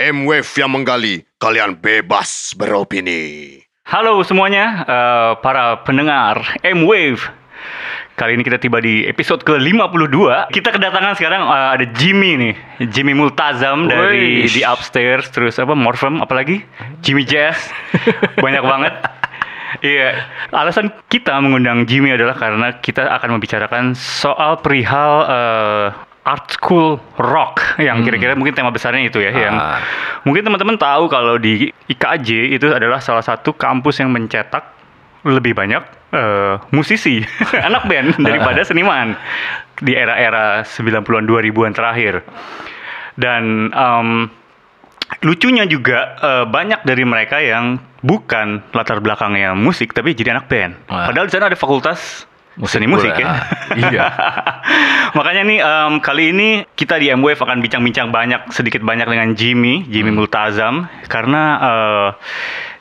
M-Wave yang menggali, kalian bebas beropini. Halo semuanya, eh, para pendengar M-Wave. Kali ini kita tiba di episode ke-52. Kita kedatangan sekarang eh, ada Jimmy nih. Jimmy Multazam dari di Upstairs. Terus apa, Morphem, apalagi? Jimmy Jazz. Banyak banget. Iya, alasan kita mengundang Jimmy adalah karena kita akan membicarakan soal perihal eh, art school rock yang kira-kira mungkin tema besarnya itu ya, yang Ah. mungkin teman-teman tahu kalau di IKJ itu adalah salah satu kampus yang mencetak lebih banyak eh, musisi, anak band daripada seniman di era-era 90-an 2000-an terakhir. Dan em, lucunya juga eh, banyak dari mereka yang bukan latar belakangnya musik tapi jadi anak band. Wah. Padahal di sana ada fakultas seni musik ya. Iya. Makanya nih em, kali ini kita di MWF akan bincang-bincang banyak sedikit banyak dengan Jimmy, Jimmy Hmm. Multazam karena eh,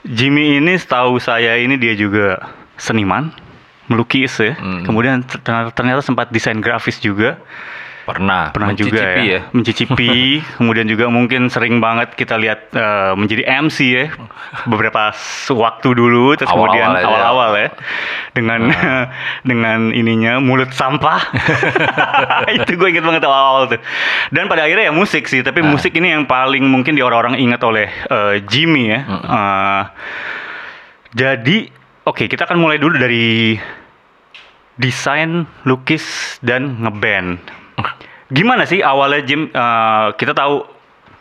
Jimmy ini setahu saya ini dia juga seniman, melukis ya. Hmm. Kemudian ternyata, ternyata sempat desain grafis juga. Pernah. Pernah juga mencicipi ya, mencicipi. kemudian juga mungkin sering banget kita lihat eh, menjadi MC ya. Beberapa waktu dulu terus Awal-awal kemudian awal-awal ya. Dengan dengan ininya mulut sampah. Itu gue inget banget awal-awal tuh. Dan pada akhirnya ya musik sih tapi musik ini yang paling mungkin di orang-orang ingat oleh eh, Jimmy ya. Eh, jadi oke kita akan mulai dulu dari desain lukis dan ngeband Gimana sih awalnya Jim? eh, kita tahu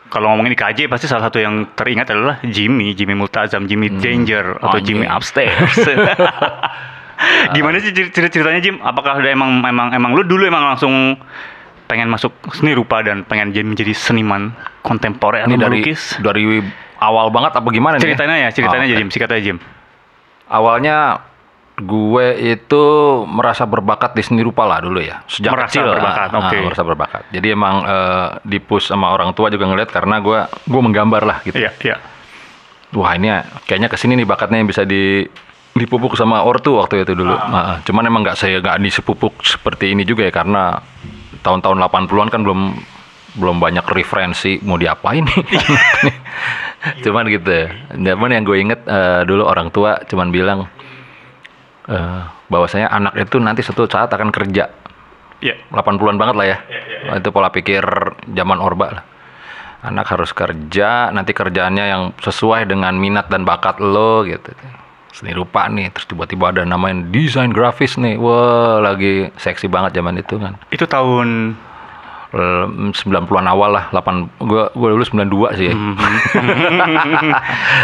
kalau ngomongin IKJ pasti salah satu yang teringat adalah Jimmy, Jimmy Multazam, Jimmy Danger atau anjing. Jimmy Upstairs. Gimana sih cer- cerita-ceritanya Jim? Apakah udah emang emang emang lu dulu emang langsung pengen masuk seni rupa dan pengen jadi menjadi seniman kontemporer Ini atau dari melukis? dari awal banget apa gimana nih? Ceritanya ya, ceritanya Oh, aja oke. Jim, sikat aja Jim. Awalnya gue itu merasa berbakat di seni rupa lah dulu ya. Sejak Merasa kecil. berbakat, ah, oke. ah, merasa berbakat. Jadi emang eh, dipush sama orang tua juga ngeliat karena gue gue menggambar lah gitu. Iya, iya. Wah ini kayaknya ke sini nih bakatnya yang bisa di dipupuk sama ortu waktu itu dulu. Nah, cuman emang nggak saya nggak disepupuk seperti ini juga ya karena tahun-tahun 80-an kan belum belum banyak referensi mau diapain nih. cuman gitu ya. Cuman yang gue inget eh, dulu orang tua cuman bilang eh, bahwasanya anak itu nanti suatu saat akan kerja. Iya. 80-an banget lah ya. Itu pola pikir zaman Orba lah. Anak harus kerja, nanti kerjaannya yang sesuai dengan minat dan bakat lo gitu. Seni rupa nih, terus tiba-tiba ada namanya desain grafis nih. Wah, lagi seksi banget zaman itu kan. Itu tahun 90-an awal lah, 8 gua gua dulu 92 sih ya.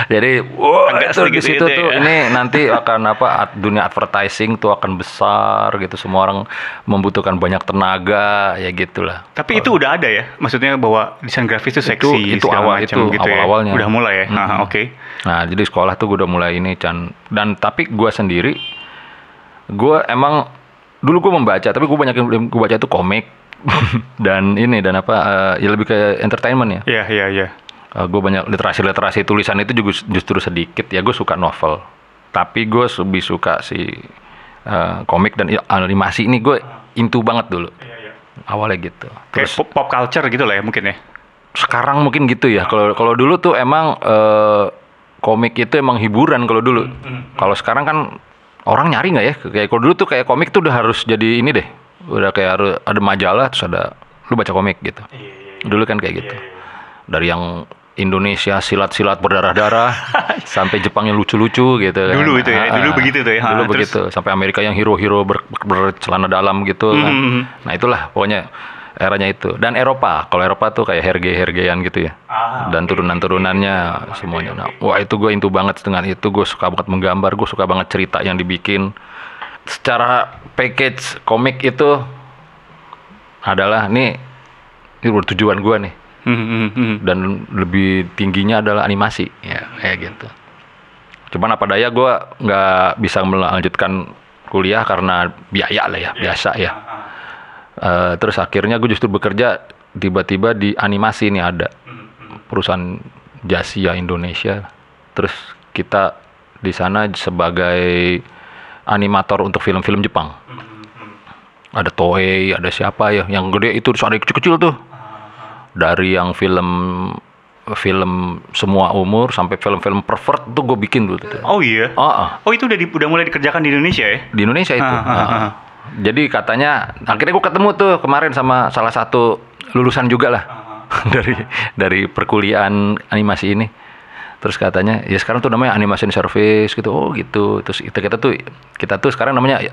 Jadi, wah, Agak itu di situ itu tuh ya. ini nanti akan apa dunia advertising tuh akan besar gitu. Semua orang membutuhkan banyak tenaga ya gitulah. Tapi itu udah ada ya? Maksudnya bahwa desain grafis itu seksi itu segala awal- macam itu gitu ya? awal-awalnya. Udah mulai ya? Mhm. Ah, Oke. Nah, jadi sekolah tuh gue udah mulai ini Chan. Dan tapi gue sendiri, gue emang dulu gue membaca, tapi gue banyak yang gue baca itu komik dan ini dan apa eh, ya lebih ke entertainment ya. Iya, iya, iya. gue banyak literasi-literasi tulisan itu juga justru sedikit ya. Gue suka novel, tapi gue lebih suka si eh, komik dan animasi ini gue intu banget dulu. Awalnya gitu. Kayak Terus pop, pop culture gitu lah ya mungkin ya? sekarang mungkin gitu ya. Kalau kalau dulu tuh emang eh, komik itu emang hiburan kalau dulu. Kalau sekarang kan orang nyari nggak ya? Kayak kalau dulu tuh kayak komik tuh udah harus jadi ini deh. Udah kayak harus ada majalah terus ada lu baca komik gitu. Dulu kan kayak gitu. Dari yang Indonesia silat-silat berdarah-darah sampai Jepang yang lucu-lucu gitu kan. Dulu itu ya, Ah, dulu ah. begitu tuh ya. Dulu Ah, terus- begitu sampai Amerika yang hero-hero ber- ber- bercelana dalam gitu kan. Mhm. Nah, itulah pokoknya eranya itu. Dan Eropa, kalau Eropa tuh kayak herge-hergean gitu ya. Ah, Dan turunan-turunannya semuanya. Nah, wah itu gue intu banget dengan itu. Gue suka banget menggambar, gue suka banget cerita yang dibikin. Secara package komik itu adalah nih ini udah tujuan gue nih. Mhm, mhm, mhm. dan lebih tingginya adalah animasi. Ya kayak gitu. Cuman apa daya gue nggak bisa melanjutkan kuliah karena biaya lah ya biasa ya. Eh, terus akhirnya gue justru bekerja tiba-tiba di animasi nih ada. Perusahaan Jasia Indonesia. Terus kita di sana sebagai animator untuk film-film Jepang ada Toei ada siapa ya yang gede itu terus ada yang kecil-kecil tuh dari yang film film semua umur sampai film-film pervert tuh gue bikin dulu tuh. Oh iya. Oh, oh. Oh itu udah di- udah mulai dikerjakan di Indonesia ya? di Indonesia itu. Ah, ah, Ah. ah. Jadi katanya akhirnya gue ketemu tuh kemarin sama salah satu lulusan juga lah dari dari perkuliahan animasi ini. Terus katanya ya sekarang tuh namanya animation service gitu. Oh gitu. Terus kita kita tuh kita tuh sekarang namanya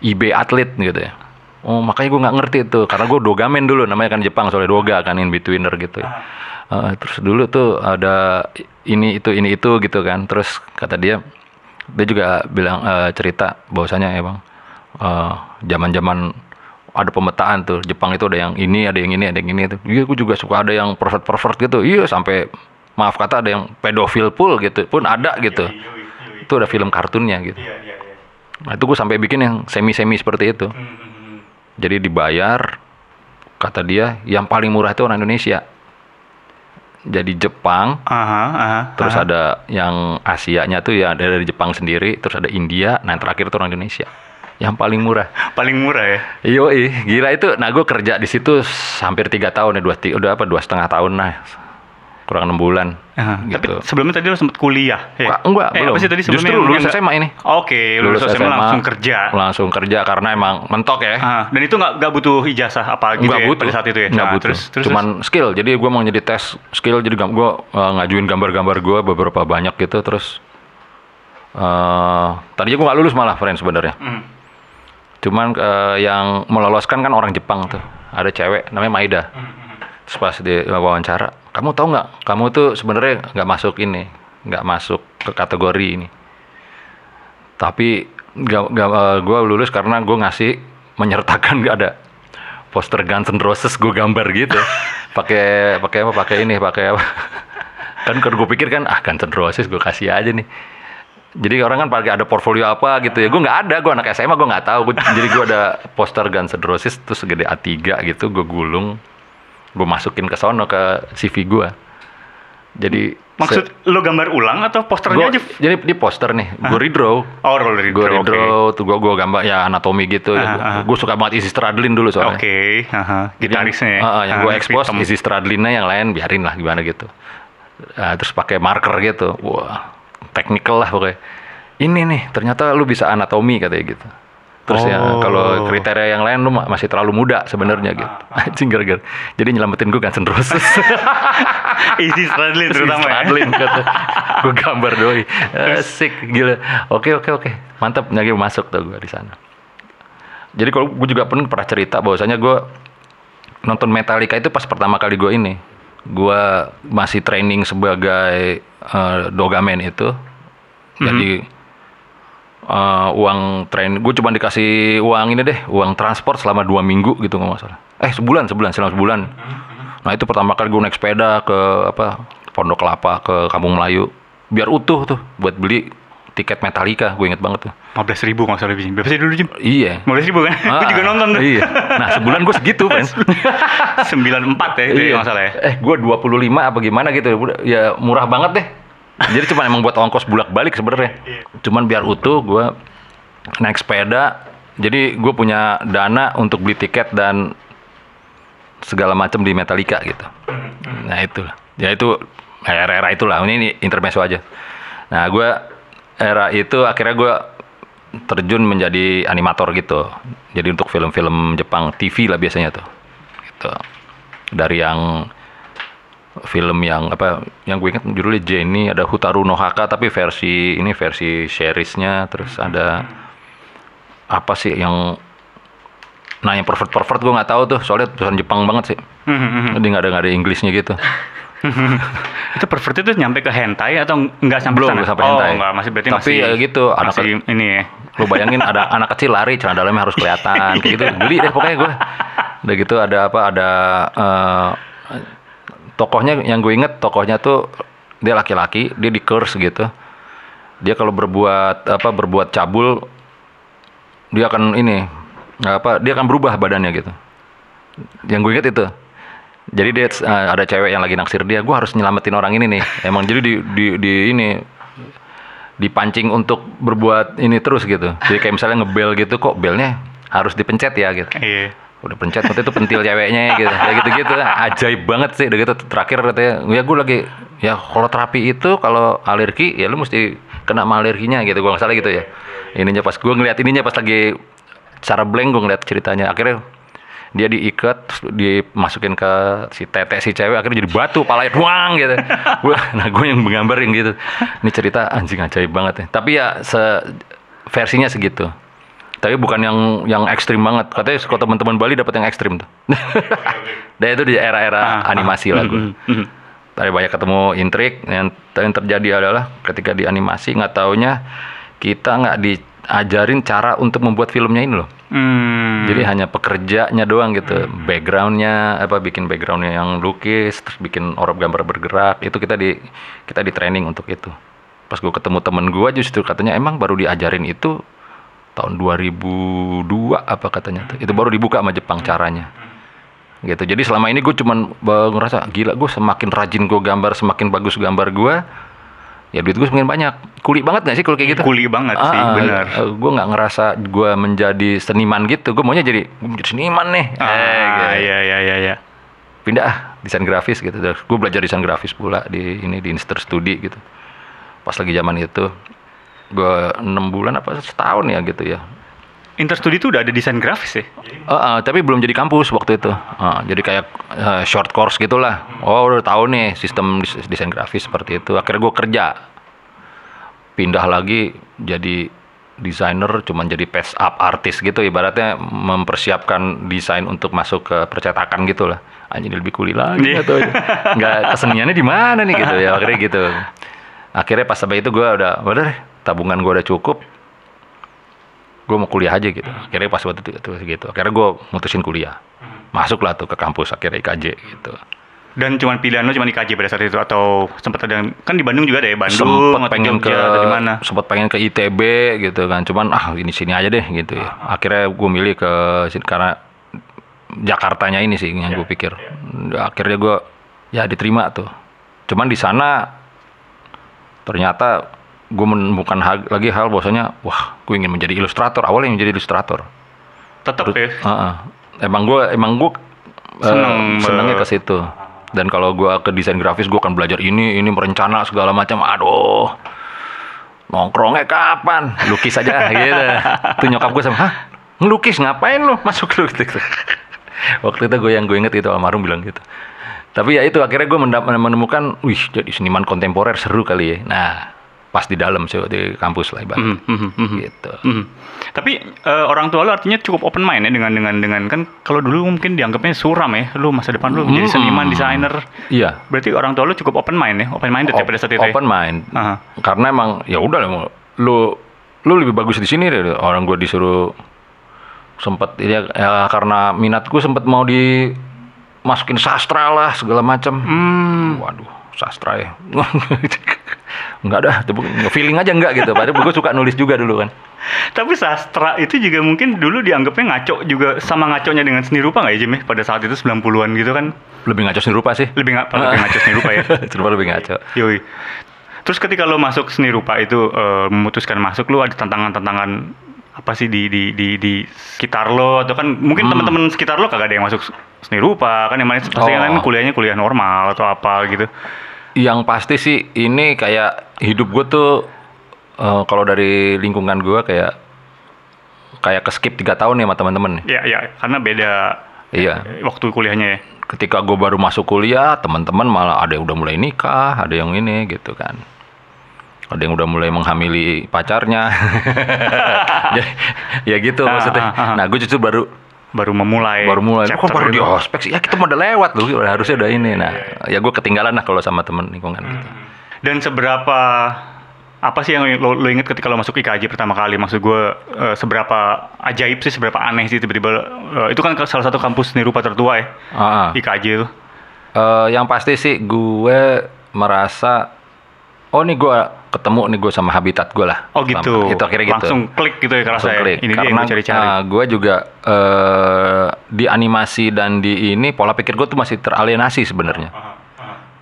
IB atlet gitu ya. Oh makanya gue nggak ngerti tuh karena gue dogamen dulu namanya kan Jepang soalnya doga kan in betweener gitu. ya. Eh, terus dulu tuh ada ini itu ini itu gitu kan. Terus kata dia dia juga bilang eh, cerita bahwasanya emang eh, zaman-zaman ada pemetaan tuh Jepang itu ada yang ini ada yang ini ada yang ini tuh iya gue juga suka ada yang pervert pervert gitu iya sampai maaf kata ada yang pedofil pul gitu pun ada gitu itu ada film kartunnya gitu Iya iya iya. nah itu gue sampai bikin yang semi semi seperti itu Hmm, jadi dibayar kata dia yang paling murah itu orang Indonesia jadi Jepang Aha, aha. terus aha. ada yang Asianya tuh ya ada dari Jepang sendiri terus ada India nah yang terakhir itu orang Indonesia yang paling murah paling murah ya. Yo, gila itu. Nah, gue kerja di situ hampir tiga tahun ya, dua, udah apa dua setengah tahun lah, kurang enam bulan. Aha, gitu. Tapi sebelumnya tadi lo sempat kuliah ya? Enggak, enggak, eh, belum. Apa sih tadi sebelumnya Justru lulus SMA ini. Oke, lulus, SMA, langsung kerja. Langsung kerja karena emang mentok ya. Ah, dan itu nggak nggak butuh ijazah apa gitu Nggak ya butuh. pada saat itu ya? Nggak Nah, butuh. Terus, terus, Cuman skill. Jadi gue mau jadi tes skill. Jadi gue ngajuin gambar-gambar gue beberapa banyak gitu. Terus eh tadinya gue nggak lulus malah, friend sebenarnya. Hmm. Cuman eh, yang meloloskan kan orang Jepang tuh. Ada cewek namanya Maida. Terus pas di wawancara, kamu tahu nggak? Kamu tuh sebenarnya nggak masuk ini, nggak masuk ke kategori ini. Tapi nggak nggak gue lulus karena gue ngasih menyertakan nggak ada poster Guns N' Roses gue gambar gitu. Pakai pakai apa? Pakai ini, pakai apa? kan kalau gue pikir kan ah Guns N' Roses gue kasih aja nih. Jadi orang kan pakai ada portfolio apa gitu ya. Gue nggak ada, gue anak SMA gue nggak tahu. Gua- jadi gue ada poster Guns N' Roses terus segede A3 gitu, gue gulung, gue masukin ke sono ke CV gue. Jadi Maksud lo gambar ulang atau posternya Gua, aja? jadi di poster nih, gue redraw. Oh, roll dari Gue redraw, tuh gue gue gambar ya anatomi gitu. Ah. Gue suka banget isi Stradlin dulu soalnya. Oke, aha. Jadi gitarisnya ya. yang, ah, ah, yang gue expose isi Stradlinnya yang lain biarin lah gimana gitu. Ah, terus pakai marker gitu. Wah, technical lah pokoknya. Ini nih, ternyata lu bisa anatomi katanya gitu. Terus ya Oh. kalau kriteria yang lain lu ma- masih terlalu muda sebenarnya gitu. Anjing gara-gara. Jadi nyelamatin gue Guns N' Roses. Easy Stradlin terutama ya. Stradlin kata. Gue gambar doi. Asik gila. Oke oke oke. Mantap nyagi masuk tuh gue di sana. Jadi kalau gue juga pun pernah cerita bahwasanya gue nonton Metallica itu pas pertama kali gue ini. Gue masih training sebagai eh, dogamen itu. Jadi eh, uang train gue cuma dikasih uang ini deh uang transport selama dua minggu gitu nggak masalah eh sebulan sebulan selama sebulan nah itu pertama kali gue naik sepeda ke apa Pondok Kelapa ke Kampung Melayu biar utuh tuh buat beli tiket Metallica gue inget banget tuh 15 ribu nggak salah. Berapa sih dulu Jim? iya 15 ribu kan? Gue juga Ah, nonton tuh. iya nah sebulan gue segitu kan 94 ya itu ya nggak salah ya. Eh, gue 25 apa gimana gitu. Ya murah banget deh. Jadi cuma emang buat ongkos bolak-balik sebenarnya. Cuman biar utuh gue naik sepeda. Jadi gue punya dana untuk beli tiket dan segala macam di Metallica gitu. Nah itu, ya itu era-era itulah. Ini, ini intermezzo aja. Nah gue era itu akhirnya gue terjun menjadi animator gitu. Jadi untuk film-film Jepang TV lah biasanya tuh. Gitu. Dari yang film yang apa yang gue ingat judulnya Jenny ada Hutaru no Haka tapi versi ini versi seriesnya. Terus ada apa sih yang nah yang pervert pervert gue nggak tahu tuh soalnya tulisan Jepang banget sih. Hmm, jadi nggak ada nggak ada Inggrisnya gitu. Itu pervert itu nyampe ke hentai atau nggak sampai belum sampai oh, hentai. nggak, masih berarti tapi masih ya gitu anak masih ini ya. lu bayangin ada anak kecil lari celana dalamnya harus kelihatan kayak gitu. Beli deh pokoknya gue udah gitu ada apa ada eh, tokohnya yang gue inget tokohnya tuh dia laki-laki dia di curse gitu dia kalau berbuat apa berbuat cabul dia akan ini apa dia akan berubah badannya gitu yang gue inget itu jadi dia eh, ada cewek yang lagi naksir dia gue harus nyelamatin orang ini nih emang jadi di di, di ini dipancing untuk berbuat ini terus gitu. Jadi kayak misalnya ngebel gitu kok belnya harus dipencet ya gitu. Iya. Udah pencet waktu itu pentil ceweknya gitu. Ya gitu gitu ajaib banget sih udah gitu. Terakhir katanya ya gue lagi ya kalau terapi itu kalau alergi ya lu mesti kena sama alerginya gitu. Gue nggak salah gitu ya. Ininya pas gue ngeliat ininya pas lagi cara blank gue ngeliat ceritanya. Akhirnya dia diikat dimasukin ke si tete si cewek akhirnya jadi batu palanya doang gitu. Gue nah gue yang menggambarin gitu. Ini cerita anjing ajaib banget ya. Tapi ya se versinya segitu tapi bukan yang yang ekstrim banget. Katanya kalau teman-teman Bali dapat yang ekstrim tuh. Dan itu di era-era Ah, animasi ah, lah gue mm, mm, mm. tadi banyak ketemu intrik. Yang, yang terjadi adalah ketika di animasi nggak taunya kita nggak diajarin cara untuk membuat filmnya ini loh. Hmm. jadi hanya pekerjanya doang gitu. Backgroundnya apa bikin backgroundnya yang lukis terus bikin orang gambar bergerak. Itu kita di kita di training untuk itu. Pas gue ketemu temen gue justru katanya emang baru diajarin itu tahun 2002 apa katanya tuh. Itu baru dibuka sama Jepang caranya. Gitu. Jadi selama ini gue cuman ngerasa gila gue semakin rajin gue gambar semakin bagus gambar gue ya duit gue semakin banyak. Kuli banget gak sih kalau kayak gitu? Kuli banget sih, benar. gue nggak ngerasa gue menjadi seniman gitu. Gue maunya jadi gue menjadi seniman nih. Ah, Eh, gitu. iya iya iya iya. pindah ah desain grafis gitu. Gue belajar desain grafis pula di ini di Inster Studi gitu. Pas lagi zaman itu gue enam bulan apa setahun ya gitu ya Interstudi itu udah ada desain grafis ya? Eh, eh, tapi belum jadi kampus waktu itu. Eh, jadi kayak eh, short course gitulah. Oh udah tahu nih sistem des- desain grafis seperti itu. Akhirnya gue kerja, pindah lagi jadi desainer, cuman jadi patch up artis gitu. Ibaratnya mempersiapkan desain untuk masuk ke percetakan gitulah. Anjing lebih kuli lagi Iya. atau nggak keseniannya di mana nih gitu ya akhirnya gitu. Akhirnya pas sampai itu gue udah, udah deh, tabungan gue udah cukup gue mau kuliah aja gitu. Akhirnya pas waktu itu, itu gitu. Akhirnya gue mutusin kuliah. Masuklah tuh ke kampus akhirnya IKJ gitu. Dan cuman pilihan lo cuma di KJ pada saat itu atau sempat ada kan di Bandung juga ada ya Bandung sempet atau pengen Jogja ke mana? sempet pengen ke ITB gitu kan. Cuman ah ini sini aja deh gitu ya. Akhirnya gue milih ke sini karena Jakartanya ini sih yang gue pikir. akhirnya gue ya diterima tuh. Cuman di sana ternyata gue menemukan hal- lagi hal bahwasanya wah gue ingin menjadi ilustrator. Awalnya menjadi ilustrator. Tetap ya. Heeh. emang gue emang gue Seneng, senengnya eh, ke situ. Dan kalau gue ke desain grafis gue akan belajar ini ini merencana segala macam. Aduh nongkrongnya kapan? Lukis aja gitu. Tuh nyokap gue sama hah? Ngelukis? Ngapain lo masuk lu? Gitu. Waktu itu gue yang gue inget itu almarhum bilang gitu. Tapi ya itu akhirnya gue menemukan wih jadi seniman kontemporer seru kali ya. Nah pas di dalam sih di kampus lah ibarat Mhm, mhm, mhm. gitu Mhm. Tapi eh, orang tua lo artinya cukup open mind ya dengan dengan dengan kan kalau dulu mungkin dianggapnya suram ya, lu masa depan lu menjadi Hmm. seniman, desainer. iya Berarti orang tua lu cukup open mind ya, open minded ya pada saat itu. ya? open mind Aha. karena emang ya udah lu lu lebih bagus di sini deh orang gue disuruh sempet ya, ya karena minat gue sempet mau dimasukin sastra lah segala macam Hmm. waduh sastra ya nggak dah feeling aja enggak gitu padahal gue suka nulis juga dulu kan Tapi sastra itu juga mungkin dulu dianggapnya ngaco juga sama ngaconya dengan seni rupa nggak ya Jim ya? Pada saat itu 90-an gitu kan lebih ngaco seni rupa sih lebih nggak lebih ngaco seni rupa ya. seni rupa lebih ngaco Yoi. Terus ketika lo masuk seni rupa itu eh, memutuskan masuk lo ada tantangan-tantangan apa sih di di di di sekitar lo atau kan mungkin Hmm. teman-teman sekitar lo kagak ada yang masuk seni rupa kan yang mana pasti Oh. kan kuliahnya kuliah normal atau apa gitu. Yang pasti sih ini kayak hidup gue tuh eh, kalau dari lingkungan gue kayak kayak ke skip tiga tahun nih sama teman-teman. Ya ya karena beda Iya. eh, waktu kuliahnya ya. Ketika gue baru masuk kuliah, teman-teman malah ada yang udah mulai nikah, ada yang ini gitu kan. Ada yang udah mulai menghamili pacarnya. ya, ya gitu Ah, maksudnya. ah, ah. Nah, gue justru baru Baru memulai baru mulai. Kok baru di ospek sih? Ya kita udah lewat loh, harusnya udah ini. Nah, ya gue ketinggalan lah kalau sama temen lingkungan gitu. Dan seberapa apa sih yang lo, lo inget ketika lo masuk IKJ pertama kali? Maksud gue eh, seberapa ajaib sih, seberapa aneh sih tiba-tiba eh, itu kan salah satu kampus seni rupa tertua ya, Ah, ah. IKJ itu. Eh, yang pasti sih gue merasa oh nih gue ketemu nih gue sama habitat gue lah. Oh gitu. Itu akhirnya gitu. Langsung klik gitu ya kerasa Langsung ya. klik. Ini dia yang Karena gue cari-cari. ah, gue juga eh, di animasi dan di ini pola pikir gue tuh masih teralienasi sebenarnya.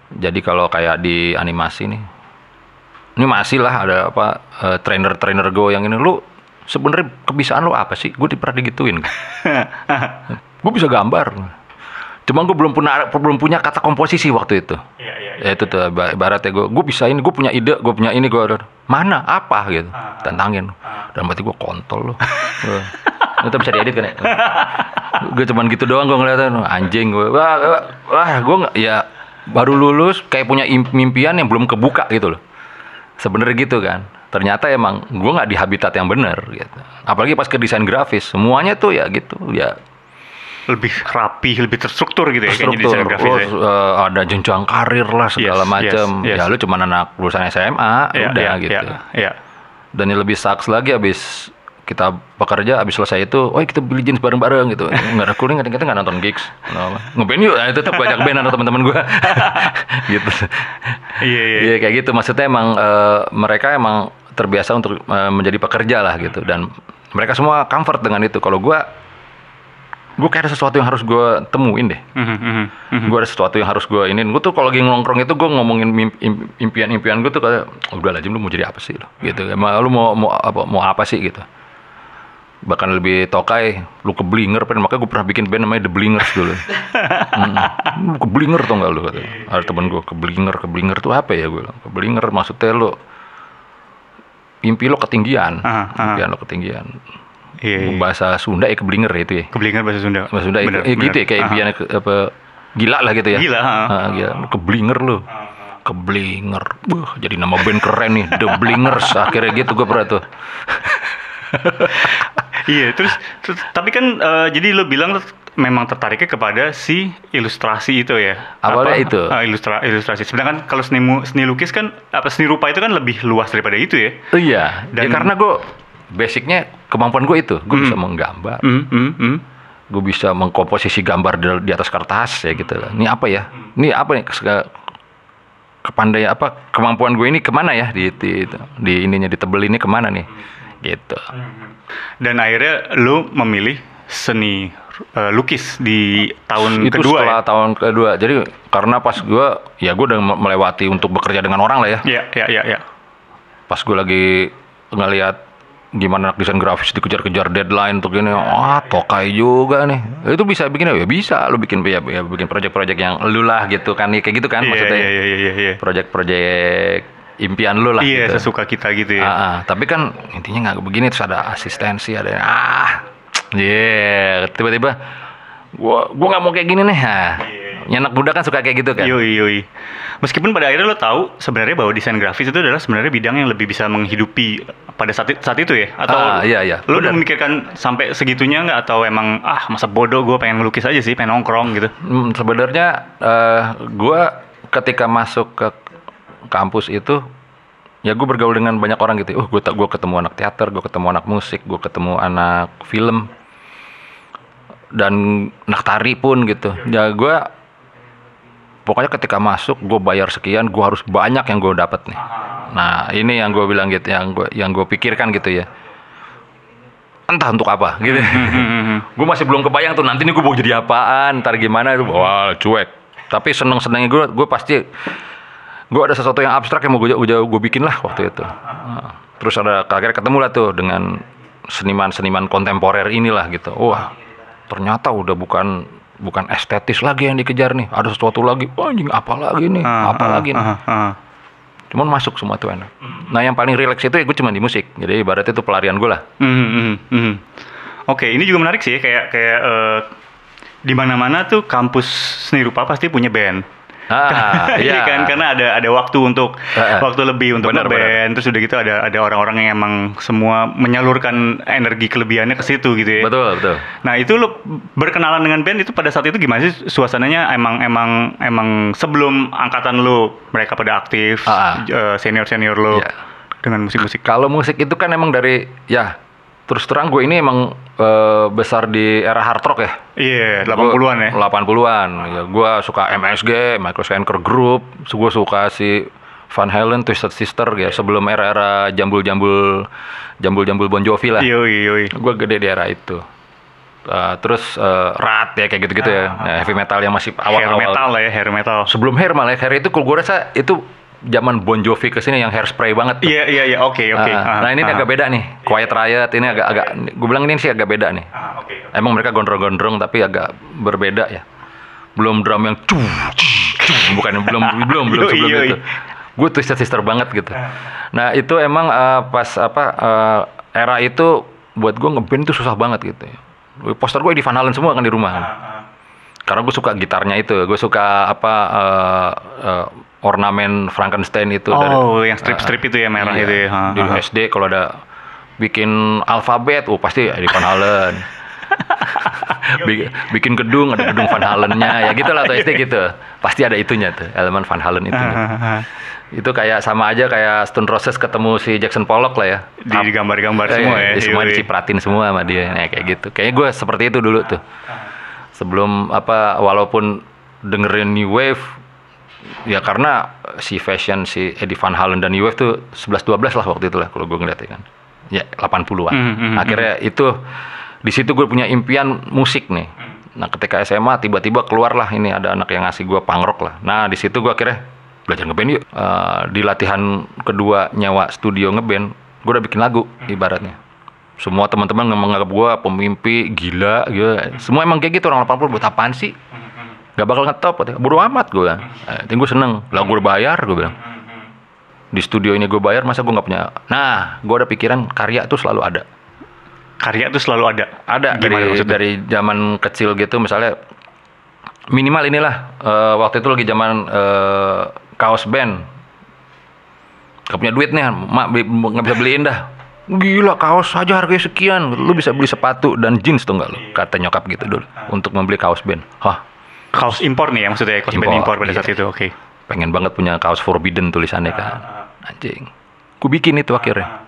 Jadi kalau kayak di animasi nih, ini masih lah ada apa eh, trainer-trainer gue yang ini lu sebenarnya kebiasaan lu apa sih? Gue pernah digituin. gue bisa gambar cuma gue belum punya belum punya kata komposisi waktu itu. Iya, iya. ya itu tuh iba- ibaratnya gue gue bisa ini gue punya ide gue punya ini gue mana? Apa? Gitu. Tantangin. Dan berarti gue kontol loh itu bisa diedit kan ya? Gue cuman gitu doang gue ngeliatin. Anjing gue wah, wah, wah gue ya baru lulus kayak punya im- mimpian yang belum kebuka gitu loh. Sebenarnya gitu kan. Ternyata emang gue nggak di habitat yang bener gitu. Apalagi pas ke desain grafis. Semuanya tuh ya gitu. Ya Lebih rapi, lebih terstruktur gitu ya kayaknya desain grafis lo ya. eh, ada jenjang karir lah segala Yes, macam yes, yes. ya lu cuma anak lulusan SMA Iya, udah iya, gitu Iya, iya. dan yang lebih sucks lagi abis kita bekerja abis selesai itu, oh kita beli jeans bareng-bareng gitu. Nggak ada kuling, kadang-kadang nggak nonton gigs. Nah, Ngeband yuk, nah, itu tuh banyak band atau teman-teman gue. gitu. Iya, iya. Iya kayak gitu. Maksudnya emang eh, mereka emang terbiasa untuk eh, menjadi pekerja lah gitu. Dan mereka semua comfort dengan itu. Kalau gue, gue kayak ada sesuatu yang harus gue temuin deh. Mhm, mhm, mhm. Gue ada sesuatu yang harus gue ini. Gue tuh kalau lagi nongkrong itu gue ngomongin impian-impian gue tuh kayak, udah lah Jim lu mau jadi apa sih lo? Gitu. Emang lu mau mau apa mau apa sih gitu? Bahkan lebih tokai, lu keblinger, pen. makanya gue pernah bikin band namanya The Blingers dulu. hmm. Lu keblinger tau gak lu? Kata. Ada temen gue, keblinger, keblinger tuh apa ya gue? bilang. Keblinger maksudnya lu mimpi lo ketinggian, Aha, aha. impian lo ketinggian. Iya, iya. Bahasa Sunda ya keblinger ya itu ya. Kebelingan bahasa Sunda. Bahasa Sunda Bener, eh, gitu bener. ya kayak Aha. impian ke- apa gila lah gitu ya. Gila, ha. Ah, gila. Lu keblinger lu. Keblinger. Wah, jadi nama band keren nih, The Blingers. Akhirnya gitu gue pernah tuh. Iya, terus, terus tapi kan eh, jadi lo bilang memang tertariknya kepada si ilustrasi itu ya. Awalnya itu. Ah, ilustra, ilustrasi. Sebenarnya kan kalau seni seni lukis kan apa seni rupa itu kan lebih luas daripada itu ya. Iya, ya Dan- karena gue basicnya kemampuan gue itu, gue bisa menggambar, Hmm, hmm, hmm. gue bisa mengkomposisi gambar di, di atas kertas ya gitu. Ini apa ya? Ini apa nih? Kes- Kepandaian apa? Kemampuan gue ini ke mana ya? Di, di, di ininya ditebel ini ke mana nih? Gitu. Dan akhirnya lo memilih seni eh, lukis di tahun itu kedua setelah ya. tahun kedua jadi karena pas gue ya gue udah me- melewati untuk bekerja dengan orang lah ya Iya, iya, iya, iya. pas gue lagi ngelihat gimana anak desain grafis dikejar-kejar deadline untuk gini wah tokai juga nih itu bisa bikin ya bisa lu bikin ya, ya bikin project-project yang lu lah gitu kan ya, kayak gitu kan Iya, maksudnya iya, iya, iya, iya. project-project impian lu lah Iya, gitu. sesuka kita gitu ya. Ah, ah. tapi kan intinya nggak begini terus ada asistensi ada ah yeah tiba-tiba gua gua nggak mau kayak gini nih ah. Nyanak muda kan suka kayak gitu kan Yoi, yoi. Meskipun pada akhirnya lo tahu sebenarnya bahwa desain grafis itu adalah sebenarnya bidang yang lebih bisa menghidupi pada saat, saat itu ya? Atau Ah, iya, iya. lo udah memikirkan sampai segitunya nggak? Atau emang ah masa bodoh gue pengen ngelukis aja sih, pengen nongkrong gitu? Hmm, sebenarnya eh, gua ketika masuk ke kampus itu ya gue bergaul dengan banyak orang gitu. Oh, gue gua ketemu anak teater, gue ketemu anak musik, gue ketemu anak film dan anak tari pun gitu. Ya gue pokoknya ketika masuk gue bayar sekian, gue harus banyak yang gue dapat nih. Nah ini yang gue bilang gitu, yang gue yang gue pikirkan gitu ya. Entah untuk apa gitu. gue masih belum kebayang tuh nanti nih gue mau jadi apaan, ntar gimana itu, wah cuek. Tapi seneng senengnya gue, gue pasti gue ada sesuatu yang abstrak yang mau gue gue bikin lah waktu itu. Nah, terus ada akhirnya ketemu lah tuh dengan seniman-seniman kontemporer inilah gitu. Wah ternyata udah bukan bukan estetis lagi yang dikejar nih. Ada sesuatu lagi. Wah anjing apa lagi nih? Ah, apa ah, lagi nih? ah, ah. Cuman masuk semua tuh enak. Nah yang paling rileks itu ya gue cuma di musik. Jadi ibaratnya itu pelarian gue lah. Mhm, mhm, mhm. Oke, ini juga menarik sih, kayak kayak eh, di mana-mana tuh kampus seni rupa pasti punya band. Ah, iya kan karena ada ada waktu untuk Ah, ah. waktu lebih untuk Benar, ngeband terus udah gitu ada ada orang-orang yang emang semua menyalurkan energi kelebihannya ke situ gitu ya. Betul betul. Nah itu lo berkenalan dengan band itu pada saat itu gimana sih suasananya emang emang emang sebelum angkatan lo mereka pada aktif Ah. senior senior lo Iya. dengan musik-musik. Kalau musik itu kan emang dari ya terus terang gue ini emang eh, besar di era hard rock ya. Iya 80-an ya. 80-an. Ya, gue suka MSG, Michael Schenker Group, gue suka si Van Halen, Twisted Sister ya sebelum era-era jambul-jambul jambul-jambul Bon Jovi lah. Yoi yoi. Gue gede di era itu. Eh, terus eh, Rat ya kayak gitu-gitu ya. Ya, heavy metal yang masih Ah. Hair awal-awal. metal lah ya hair metal. Sebelum hair malah hair itu kalau gue rasa itu zaman Bon Jovi ke sini yang hairspray banget. tuh. Iya iya iya oke oke. Ah, nah ini Ah, agak beda nih. Quiet Riot ini agak agak gue bilang ini sih agak beda nih. ah, oke. Emang mereka gondrong-gondrong tapi agak berbeda ya. Belum drum yang cuh, bukan belum belum belum Yoi, sebelum itu. Gue twister-twister banget gitu. Nah itu emang eh, pas apa eh, era itu buat gue ngeband itu susah banget gitu. Poster gue di Van Halen semua kan di rumah. kan. Karena gue suka gitarnya itu, gue suka apa eh, eh, ornamen Frankenstein itu. Oh, yang strip-strip itu ya merah Iya. itu ya. Ha, Di ha. SD kalau ada bikin alfabet, oh pasti di Van Halen. Bi- bikin gedung ada gedung Van Halennya ya gitu lah tuh SD gitu pasti ada itunya tuh elemen Van Halen itu itu kayak sama aja kayak Stone Roses ketemu si Jackson Pollock lah ya Di gambar-gambar Eh, semua ya. di semua dicipratin semua sama dia ya, kayak gitu kayaknya gue seperti itu dulu tuh sebelum apa walaupun dengerin New Wave ya karena si fashion si Eddie Van Halen dan Wave tuh 11 12 lah waktu itu lah kalau gue ngeliat ya kan. Ya 80-an Hmm, hmm, akhirnya itu di situ gue punya impian musik nih. Nah ketika SMA tiba-tiba keluar lah ini ada anak yang ngasih gue punk rock lah. Nah di situ gue akhirnya belajar ngeband yuk. Eh, di latihan kedua nyawa studio ngeband gue udah bikin lagu ibaratnya. Semua teman-teman menganggap gue pemimpi gila gitu semua emang kayak gitu orang 80 buat apaan sih Gak bakal ngetop. Katanya. bodo amat gue bilang. Eh, gue seneng. Lah gue bayar gue bilang. Di studio ini gue bayar masa gue nggak punya? Nah gue ada pikiran karya tuh selalu ada. Karya tuh selalu ada. ada Gimana dari maksudnya? dari zaman kecil gitu misalnya minimal inilah eh, waktu itu lagi zaman eh, kaos band. Gak punya duit nih mak beli- nggak bisa beliin dah. Gila kaos aja harganya sekian. Lu bisa beli sepatu dan jeans tuh nggak lu? Kata nyokap gitu dulu untuk membeli kaos band. Hah Kaos impor nih ya maksudnya kaos band Impor, impor pada iya. saat itu. Oke. pengen banget punya kaos forbidden tulisannya kan anjing gue bikin itu akhirnya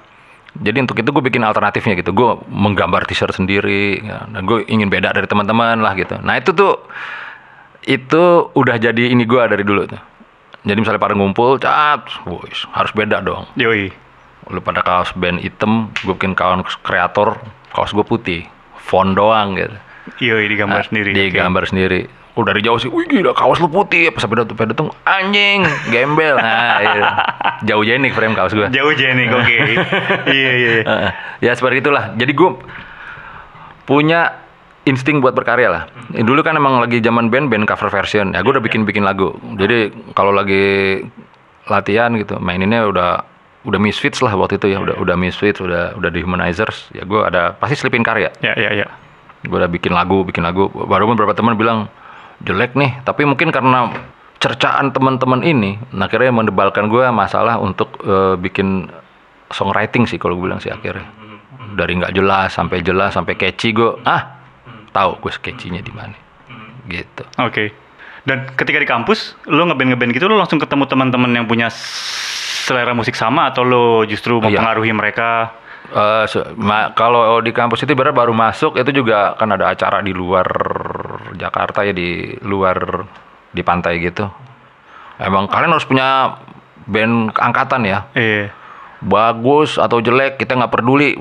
jadi untuk itu gue bikin alternatifnya gitu gue menggambar t-shirt sendiri ya, dan gue ingin beda dari teman-teman lah gitu nah itu tuh itu udah jadi ini gue dari dulu tuh jadi misalnya pada ngumpul cap wuis, harus beda dong Yoi. lu pada kaos band hitam gue bikin kaos kreator kaos gue putih font doang gitu Yoi digambar Nah, sendiri. Di Oke. gambar sendiri. Oh dari jauh sih, wih gila kaos lu putih. Pas sampai datang, datang anjing, gembel. Nah, iya. jauh aja nih frame kaos gue. Jauh Jenny, oke. Iya iya. iya. ya seperti itulah. Jadi gue punya insting buat berkarya lah. Dulu kan emang lagi zaman band band cover version. Ya gue udah bikin bikin lagu. Jadi kalau lagi latihan gitu, maininnya udah udah misfits lah waktu itu ya. Udah udah misfits, udah udah dehumanizers. Ya gue ada pasti selipin karya. Ya ya ya. gue udah bikin lagu bikin lagu baru beberapa teman bilang jelek nih tapi mungkin karena cercaan teman-teman ini nah akhirnya mendebalkan gue masalah untuk eh, bikin songwriting sih kalau gue bilang sih akhirnya dari nggak jelas sampai jelas sampai catchy gue ah tahu gue catchy-nya di mana gitu Oke. Dan ketika di kampus, lo ngeband ngeband gitu, lo langsung ketemu teman-teman yang punya selera musik sama atau lo justru Iya. mempengaruhi mereka? Eh, ma- kalau di kampus itu baru baru masuk itu juga kan ada acara di luar Jakarta ya di luar di pantai gitu. Emang kalian harus punya band angkatan ya. Iya. Bagus atau jelek kita nggak peduli.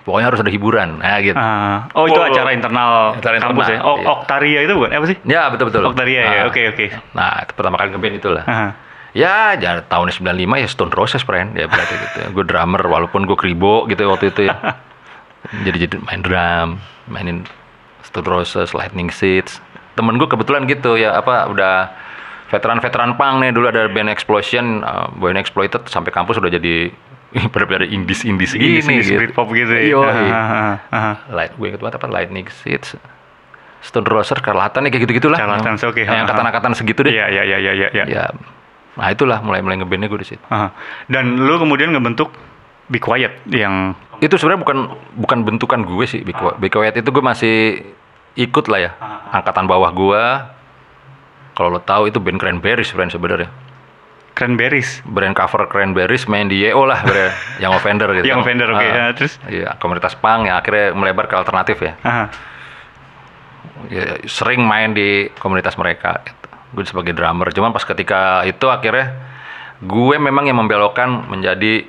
Pokoknya harus ada hiburan. Nah gitu. Ah. oh itu Oh. acara internal Acara kampus ya? internal, Oh, iya. Oktaria itu bukan? Apa sih? Ya betul betul. Oktaria ya. Nah, Oke oke. Nah itu pertama kali ngeband itulah. Aha. Ya, ya tahun 95 ya Stone Roses friend ya berarti gitu. Gue drummer walaupun gue kribo gitu waktu itu ya. jadi jadi main drum, mainin Stone Roses, Lightning Seeds. Temen gue kebetulan gitu ya apa udah veteran-veteran punk nih dulu ada band Explosion, uh, band Exploited sampai kampus udah jadi pada pada indies indies Ini gini Britpop gitu ya. Iya. Aha, aha. Light, gue inget banget apa Lightning Seeds. Stone Roses, Carlatan ya kayak gitu-gitulah. Charlatans, oke. Yang angkatan-angkatan segitu deh. Iya iya iya iya iya. Ya. Nah itulah mulai-mulai ngebandnya gue di situ. Aha. Dan lu kemudian ngebentuk Be Quiet yang Itu sebenarnya bukan bukan bentukan gue sih. Be Quiet, Be Quiet itu gue masih ikut lah ya. Angkatan bawah gue. Kalau lo tahu itu band Cranberries friend sebenarnya. Cranberries. Brand cover Cranberries main di YO lah, brand. yang offender gitu. Yang offender, oke. Ah, Ya, terus? Iya, komunitas punk yang akhirnya melebar ke alternatif ya. Aha. ya, sering main di komunitas mereka gitu. Gue sebagai drummer cuman pas ketika itu akhirnya gue memang yang membelokkan menjadi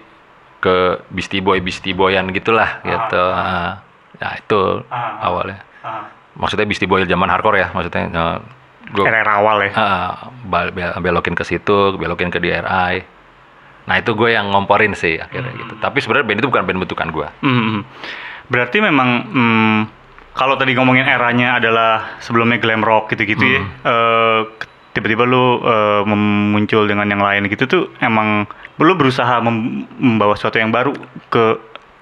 ke Beastie Boy Beastie Boyan gitulah gitu Ah, nah itu Ah. awalnya Aha. maksudnya Beastie Boy zaman hardcore ya maksudnya eh, gue Era awal ya. belokin ke situ, belokin ke DRI. Nah itu gue yang ngomporin sih akhirnya gitu. Tapi sebenarnya band itu bukan band bentukan gue. Hmm. Berarti memang hmm, kalau tadi ngomongin eranya adalah sebelumnya glam rock gitu-gitu ya. eh, tiba-tiba lu mem- muncul dengan yang lain gitu tuh emang lu berusaha mem- membawa sesuatu yang baru ke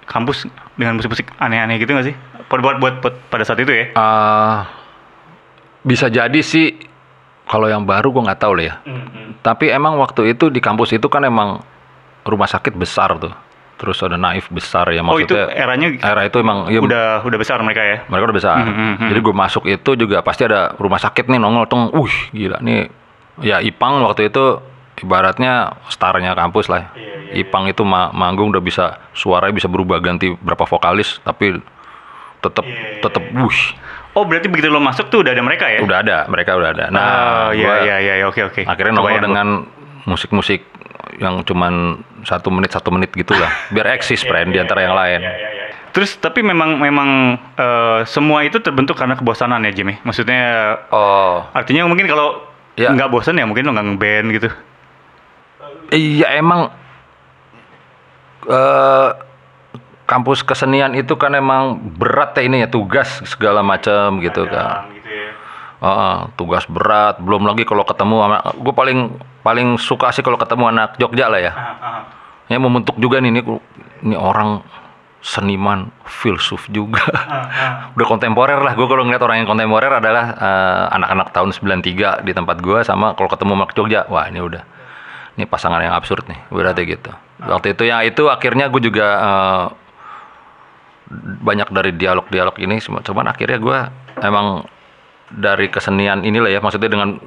kampus dengan musik-musik aneh-aneh gitu gak sih? Buat, buat, buat, buat pada saat itu ya. Eh, bisa jadi sih kalau yang baru gue nggak tahu lah ya. Tapi emang waktu itu di kampus itu kan emang rumah sakit besar tuh. Terus ada naif besar ya Oh itu maksudnya. eranya era itu emang ya, udah udah besar mereka ya. mereka udah besar. Hmm, hmm. Jadi gue masuk itu juga pasti ada rumah sakit nih nongol tong. Wih gila nih. Ya Ipang waktu itu ibaratnya starnya kampus lah. Iya, Ipang itu ma- manggung udah bisa suaranya bisa berubah ganti berapa vokalis tapi tetap Iya, tetap wuh Oh berarti begitu lo masuk tuh udah ada mereka ya? udah ada mereka udah ada. Nah, Oh, iya iya iya iya, oke oke. akhirnya nongol dengan musik-musik yang cuman satu menit satu menit gitulah biar eksis friend di antara yang lain. Terus tapi memang memang eh, semua itu terbentuk karena kebosanan ya Jimmy. Maksudnya Oh artinya mungkin kalau Ya. nggak bosan ya mungkin lo nggak ngeband gitu. iya emang eh kampus kesenian itu kan emang berat ya ini ya tugas segala macam gitu kan. Heeh, tugas berat. Belum lagi kalau ketemu sama gue paling paling suka sih kalau ketemu anak Jogja lah ya. ya membentuk juga nih ini, ini orang seniman filsuf juga. Udah kontemporer lah gue kalau ngeliat orang yang kontemporer adalah eh, anak-anak tahun 93 di tempat gue sama kalau ketemu Mak Jogja. Wah ini udah ini pasangan yang absurd nih berarti gitu. Waktu itu ya itu akhirnya gue juga eh, banyak dari dialog-dialog ini cuma- cuman akhirnya gue emang dari kesenian inilah ya maksudnya dengan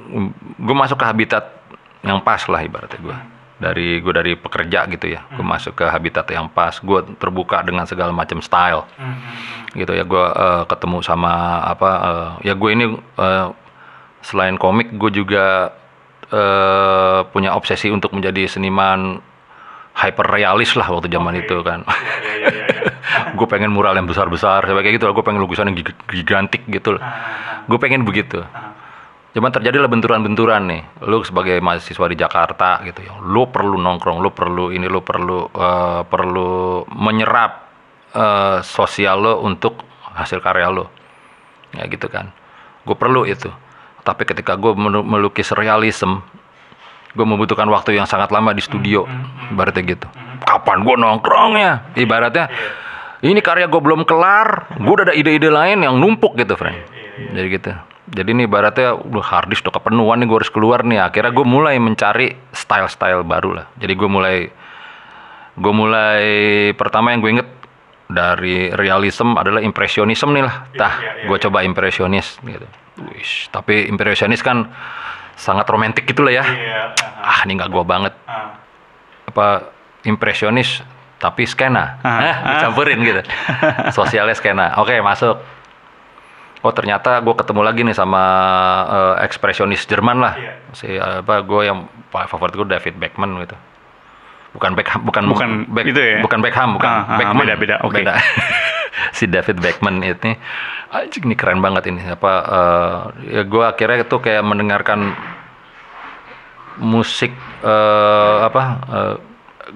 gue masuk ke habitat yang pas lah ibaratnya gue dari gue dari pekerja gitu ya gue masuk ke habitat yang pas gue terbuka dengan segala macam style. Gitu ya gue eh, ketemu sama apa eh, ya gue ini eh, selain komik gue juga eh, punya obsesi untuk menjadi seniman hyper realis lah waktu zaman itu kan gue pengen mural yang besar besar kayak gitu gue pengen lukisan yang gig- gigantik gitu loh. Gue pengen begitu. Cuman terjadilah benturan-benturan nih. Lu sebagai mahasiswa di Jakarta gitu ya lu perlu nongkrong lu perlu ini lu perlu eh, perlu menyerap eh, sosial lo untuk hasil karya lo ya gitu kan. Gue perlu itu. Tapi ketika gue melukis realism gue membutuhkan waktu yang sangat lama di studio. Ibaratnya gitu. Kapan gue nongkrongnya? Ibaratnya ini karya gue belum kelar gue udah ada ide-ide lain yang numpuk gitu friend jadi gitu. Jadi ini ibaratnya udah harddisk udah kepenuhan nih gue harus keluar nih. Akhirnya gue mulai mencari style-style baru lah. Jadi gue mulai gue mulai pertama yang gue inget dari realism adalah impresionisme nih lah. Tah gue coba impresionis gitu. Wish, tapi impresionis kan sangat romantis gitu lah ya. Ah ini nggak gue banget. Apa impresionis tapi skena. Ah, Hah, dicampurin gitu. Sosialnya skena. Oke masuk. Oh ternyata gue ketemu lagi nih sama eh, ekspresionis Jerman lah. Si eh, apa gue yang favorit gue David Beckman gitu. Bukan Beckham bukan Bukan itu ya? bukan Beckham bukan Ah, ah, Beckman. beda, beda, oke. Beda. si David Beckman ini. Anjing ini keren banget ini. Apa eh, ya gue akhirnya itu kayak mendengarkan musik eh, apa eh,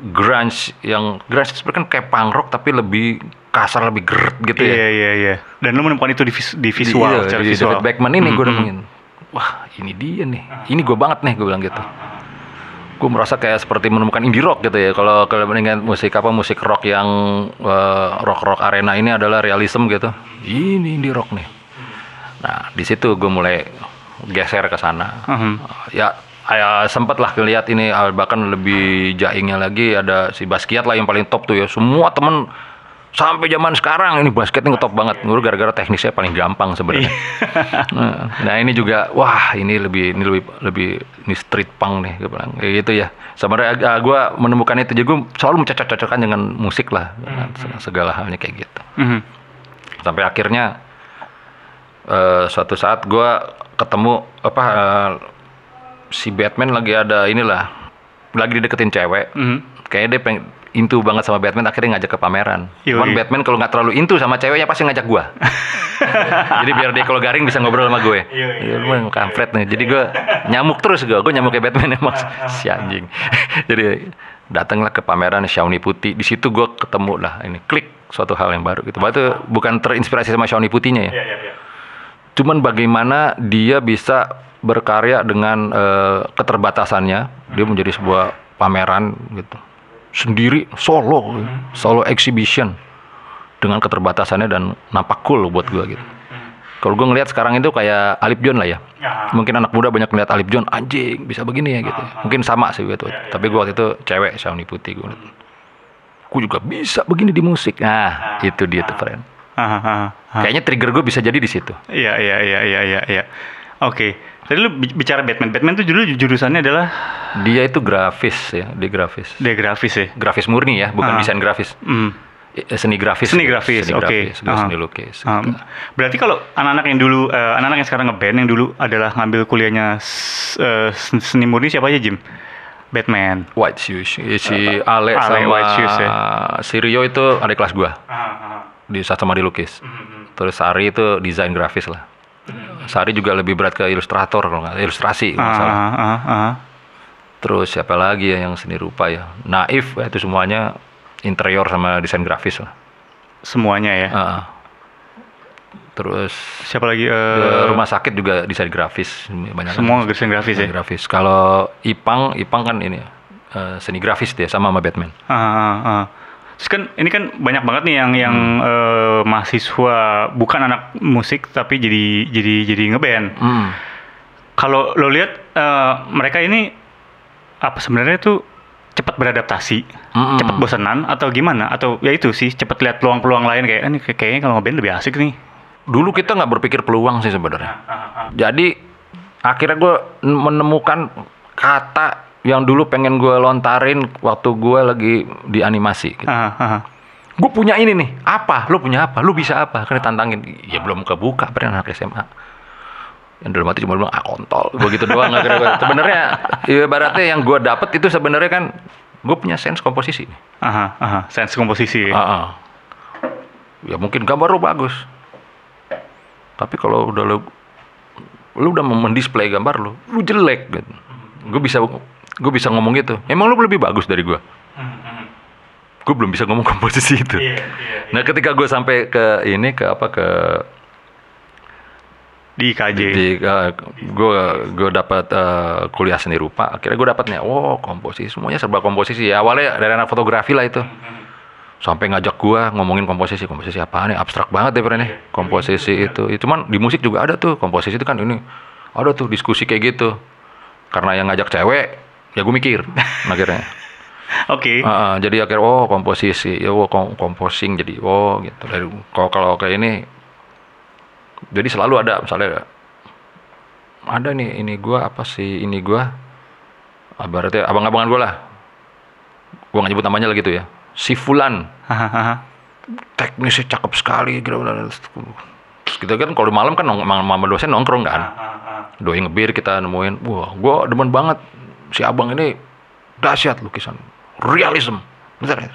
grunge yang grunge sebenarnya kan kayak punk rock tapi lebih kasar lebih geret gitu ya Iya iya iya. Dan lo menemukan itu di, vis- di Di- visual, iya, secara di visual. David Beckman ini gue Mm-mm. nemuin wah ini dia nih ini gue banget nih gue bilang gitu gue merasa kayak seperti menemukan indie rock gitu ya kalau kalau mendingan musik apa musik rock yang rock rock arena ini adalah realism gitu ini indie rock nih nah di situ gue mulai geser ke sana Mhm. ya ya sempet lah lihat ini ah, bahkan lebih jaingnya lagi ada si Basquiat lah yang paling top tuh ya. Semua temen sampai zaman sekarang ini basketnya ngetop banget. Menurut gara-gara teknisnya paling gampang sebenarnya. Nah, nah, ini juga wah ini lebih ini lebih lebih ini street punk nih gue bilang. Kayak gitu ya. Sebenarnya gue menemukan itu. Jadi gue selalu mencocok-cocokkan dengan musik lah dengan segala halnya kayak gitu. Mhm. sampai akhirnya eh, suatu saat gue ketemu apa eh, si Batman lagi ada inilah lagi dideketin cewek Mhm. kayaknya dia pengen into banget sama Batman akhirnya ngajak ke pameran. Yoi. Cuman Batman kalau nggak terlalu into sama ceweknya pasti ngajak gua. Jadi biar dia kalau garing bisa ngobrol sama gue. Ya lu emang kampret nih. Jadi gue nyamuk terus gue. Gue nyamuk kayak Batman emang si anjing. Jadi datanglah ke pameran Xiaomi putih. Di situ gue ketemu lah ini klik suatu hal yang baru gitu. Berarti bukan terinspirasi sama Xiaomi putihnya ya. Iya, iya, iya. Cuman bagaimana dia bisa berkarya dengan eh, keterbatasannya, dia menjadi sebuah pameran gitu. Sendiri solo, solo exhibition dengan keterbatasannya dan nampak cool buat gua gitu. Kalau gue ngelihat sekarang itu kayak Alip John lah ya. Ya. Mungkin anak muda banyak ngeliat Alip John anjing bisa begini ya gitu. Mungkin sama sih gitu. Tapi gua waktu itu cewek Xiaomi putih gue. Gue juga bisa begini di musik. Nah, itu dia tuh friend. Ah, ah, ah. Kayaknya trigger gue bisa jadi di situ. Iya, iya, iya, iya, iya, iya. Oke. Tadi lu bi- bicara Batman. Batman tuh dulu jurusannya adalah Dia itu grafis ya, dia grafis. dia grafis ya. Grafis murni ya, bukan Ah. desain grafis. Eh, Seni grafis. Seni gitu. grafis, Seni oke. grafis, gua Ah. seni lukis. Um, gitu. berarti kalau anak-anak yang dulu, eh, anak-anak yang sekarang ngeband yang dulu adalah ngambil kuliahnya sen- seni murni siapa aja Jim? Batman. White Shoes, si Ale, Ale, sama White Shoes, ya. si Rio itu adik kelas gua. Di sama dilukis. Terus Sari itu desain grafis lah. Sari juga lebih berat ke ilustrator kalau nggak ilustrasi kalau nggak salah. Ah, ah, ah. Terus siapa lagi ya yang seni rupa ya? Naif ya, itu semuanya interior sama desain grafis lah. Semuanya ya. Ah. Terus Siapa lagi? eh, Di rumah sakit juga desain grafis banyak kan. semua desain grafis ya. desain grafis. Kalau Ipang, Ipang kan ini eh, seni grafis dia sama sama Batman. Ah, ah, ah. Terus kan ini kan banyak banget nih yang yang Hmm. eh, mahasiswa bukan anak musik tapi jadi jadi jadi ngeband. Hmm. Kalau lo lihat eh, mereka ini apa sebenarnya tuh cepat beradaptasi, Mm-mm. cepat bosanan atau gimana? Atau ya itu sih cepat lihat peluang-peluang lain kayak "Ah, ini kayak- kayaknya kalau ngeband lebih asik nih. Dulu kita nggak berpikir peluang sih sebenarnya. Jadi akhirnya gue menemukan kata yang dulu pengen gue lontarin waktu gue lagi di animasi. Gitu. Gue punya ini nih, apa? Lu punya apa? Lu bisa apa? Karena tantangin. Ya belum kebuka, pernah anak SMA. Yang dalam hati cuma bilang, ah kontol. Begitu doang. Sebenarnya, ya ibaratnya yang gue dapet itu sebenarnya kan, gue punya sense komposisi. Aha, aha, sense komposisi. Ah, ah. Ya mungkin gambar lu bagus. Tapi kalau udah lu, lu udah mendisplay gambar lu, lu jelek gitu. Gue bisa gue bisa ngomong gitu. Emang lu lebih bagus dari gue. Gue belum bisa ngomong komposisi itu. Iya, iya, Nah ketika gue sampai ke ini ke apa ke Di IKJ. di gue gue dapat eh, kuliah seni rupa. Akhirnya gue dapatnya oh komposisi semuanya serba komposisi. Ya awalnya dari anak fotografi lah itu. Sampai ngajak gue ngomongin komposisi. Komposisi apa nih abstrak banget deh nih komposisi itu. Ya, cuman di musik juga ada tuh. Komposisi itu kan ini ada tuh diskusi kayak gitu. Karena yang ngajak cewek ya gue mikir akhirnya. Oke. Ah, ah, jadi akhirnya oh komposisi ya oh kom- composing jadi oh gitu. Dari kalau kalau kayak ini jadi selalu ada misalnya ada nih ini gua apa sih ini gua ah, berarti abang-abangan gua lah. Gua nggak nyebut namanya lah gitu ya. Si Fulan. Teknisnya cakep sekali gitu terus kita kan kalau malam kan nong, sama dosen nongkrong kan. Doi ngebir kita nemuin. Wah gua demen banget si abang ini dahsyat lukisan realism. Bentar ya.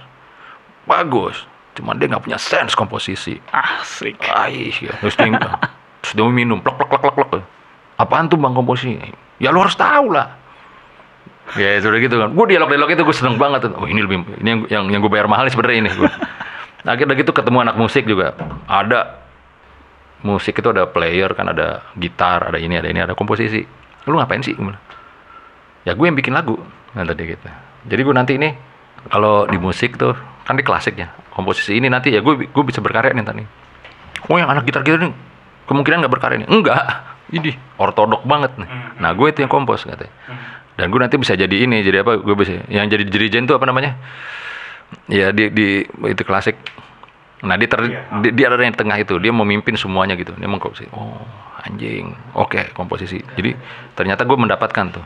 bagus cuman dia nggak punya sense komposisi. Asik. Aih, ya. terus dia terus dia minum plak plak plak plak plak apaan tuh bang komposisi? Ya lu harus tahu lah. Ya sudah gitu kan. Gue dialog dialog itu gue seneng banget. Oh ini lebih ini yang yang, yang gue bayar mahal sebenarnya ini akhirnya gitu ketemu anak musik juga. Ada musik itu ada player kan ada gitar ada ini ada ini ada komposisi. Lu ngapain sih. Ya gue yang bikin lagu nah tadi gitu. Jadi gue nanti ini kalau di musik tuh kan di klasiknya komposisi ini nanti ya gue gue bisa berkarya nih tadi oh yang anak gitar gitar ini kemungkinan nggak berkarya nih. Enggak ini ortodok banget nih. Nah gue itu yang kompos katanya dan gue nanti bisa jadi ini jadi apa gue bisa yang jadi dirijen tuh apa namanya? Ya di di itu klasik. Nah dia ter, dia, dia ada yang tengah itu dia memimpin semuanya gitu. Dia mengkomposisi oh anjing oke komposisi. Jadi ternyata gue mendapatkan tuh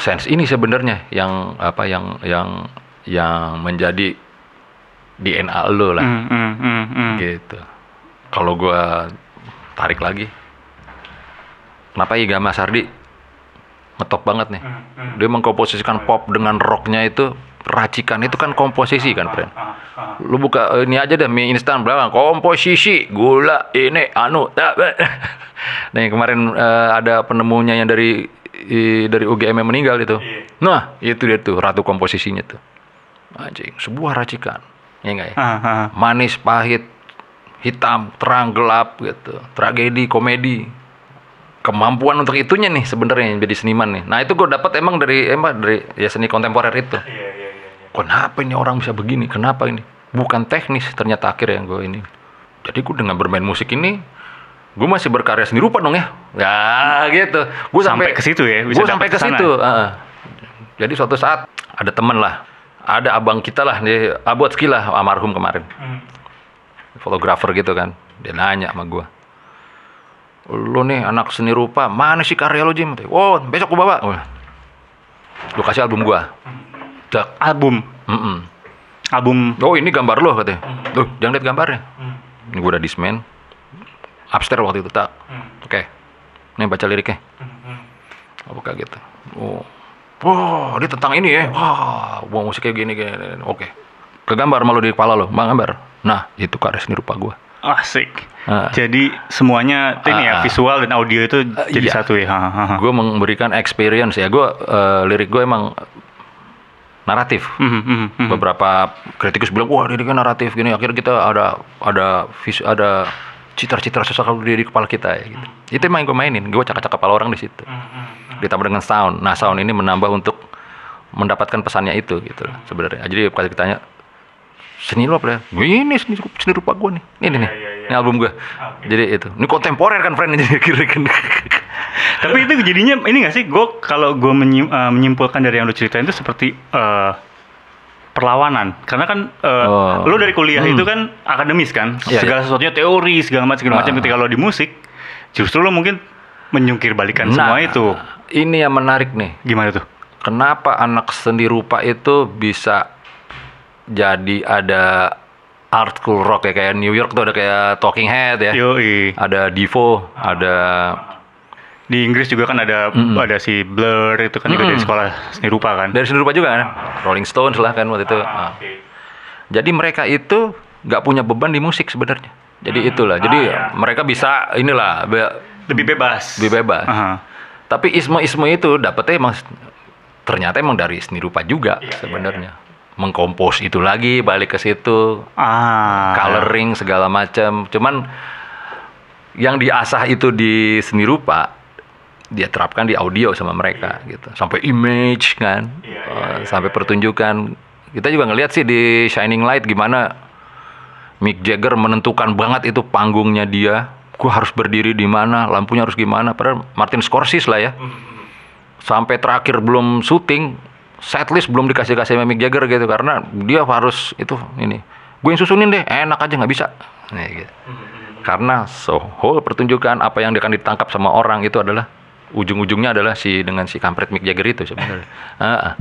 sense ini sebenarnya yang apa yang yang yang menjadi DNA lo lah Hmm, hmm, hmm, hmm. gitu kalau gua tarik lagi kenapa Iga Mas Ardi ngetop banget nih dia mengkomposisikan pop dengan rocknya itu racikan itu kan komposisi kan, friend. Ah, ah. Lu buka eh, ini aja deh mie instan berapa? Komposisi, gula, ini anu. tak. Nah, yang kemarin eh, ada penemunya yang dari i- dari UGM yang meninggal itu. Iya. Nah, itu dia tuh ratu komposisinya tuh. Anjing, sebuah racikan. Ya enggak ya? Manis, pahit, hitam, terang, gelap gitu. Tragedi, komedi. Kemampuan untuk itunya nih sebenarnya jadi seniman nih. Nah, itu gue dapat emang dari emang dari ya seni kontemporer itu. Iya, iya, iya. iya. Kenapa ini orang bisa begini? Kenapa ini? Bukan teknis ternyata akhir yang gue ini. Jadi gue dengan bermain musik ini, gue masih berkarya seni rupa dong ya. Ya gitu. Gue Sampai ke situ ya, Gue sampai ke situ. heeh. Jadi suatu saat ada temen lah, ada abang kita lah, dia Abotski lah almarhum kemarin, Hmm. fotografer gitu kan. Dia nanya sama gue, lu nih anak seni rupa, mana sih karya lu Jim? Oh besok gue bawa. Oh. Lu kasih album gue. Dak. Album, Mm-mm. album. Oh ini gambar lo katanya. Tuh jangan lihat gambarnya. Ini gue udah dismen. Upstairs waktu itu tak. Oke. Nih baca liriknya. Apa kayak gitu. Oh. Wah, ini tentang ini ya. Wah, wah musik kayak gini gini. Oke. Ke gambar malu di kepala lo, bang gambar. Nah, itu karya seni rupa gue. Asik. Ah. Jadi semuanya ini ya Ah. visual dan audio itu jadi iya. satu ya. Gue memberikan experience ya. Gue eh, lirik gue emang naratif. Mhm, mhm, mhm. beberapa kritikus bilang wah ini kan naratif gini akhirnya kita ada ada vis ada citra-citra sesuatu di, di kepala kita ya gitu. itu emang yang gue mainin. Gue cakap-cakap kepala orang di situ. Ditambah dengan sound. Nah sound ini menambah untuk mendapatkan pesannya itu gitu loh, sebenarnya. Jadi kalau ditanya seni lu apa ya? Ini seni, seni rupa gue nih. Ini nih. iya, iya. ini album gue jadi itu. Ini kontemporer kan friend? Jadi kira kan. Tapi itu jadinya ini gak sih? Gue kalau gue menyimpulkan dari yang lu ceritain itu seperti eh, perlawanan. Karena kan eh, Oh. lu dari kuliah Hmm. itu kan akademis kan, Iya, segala sesuatunya teori segala macam segala macam. Ah. Ketika lo di musik, justru lo mungkin menyungkir balikan semua itu. Nah, ini yang menarik nih Gimana tuh? kenapa anak seni rupa itu bisa jadi ada art school rock ya kayak New York tuh ada kayak Talking Head ya, Yoi. ada Divo, ada Di Inggris juga kan ada ada si Blur itu kan juga dari sekolah seni rupa kan. dari seni rupa juga kan, Rolling Stones lah kan waktu itu. Nah, Jadi mereka itu nggak punya beban di musik sebenarnya. Jadi itulah. Jadi Ah, ya. mereka bisa inilah be- Lebih bebas. lebih bebas. Aha. Tapi isme-isme itu dapetnya emang ternyata emang dari seni rupa juga Iya, sebenarnya. Mengkompos itu lagi balik ke situ, Ah. coloring segala macam. Cuman yang diasah itu di seni rupa dia terapkan di audio sama mereka gitu. Sampai image kan, Iya, eh, sampai pertunjukan. Kita juga ngelihat sih di Shining Light gimana Mick Jagger menentukan banget itu panggungnya dia. Gua harus berdiri di mana, lampunya harus gimana. Padahal Martin Scorsese lah ya. Sampai terakhir belum syuting, setlist belum dikasih-kasih sama Mick Jagger gitu karena dia harus itu ini. Gue yang susunin deh, enak aja nggak bisa. Nih, gitu. Karena so whole pertunjukan apa yang akan ditangkap sama orang itu adalah ujung-ujungnya adalah si dengan si kampret Mick Jagger itu sebenarnya. Ah, ah.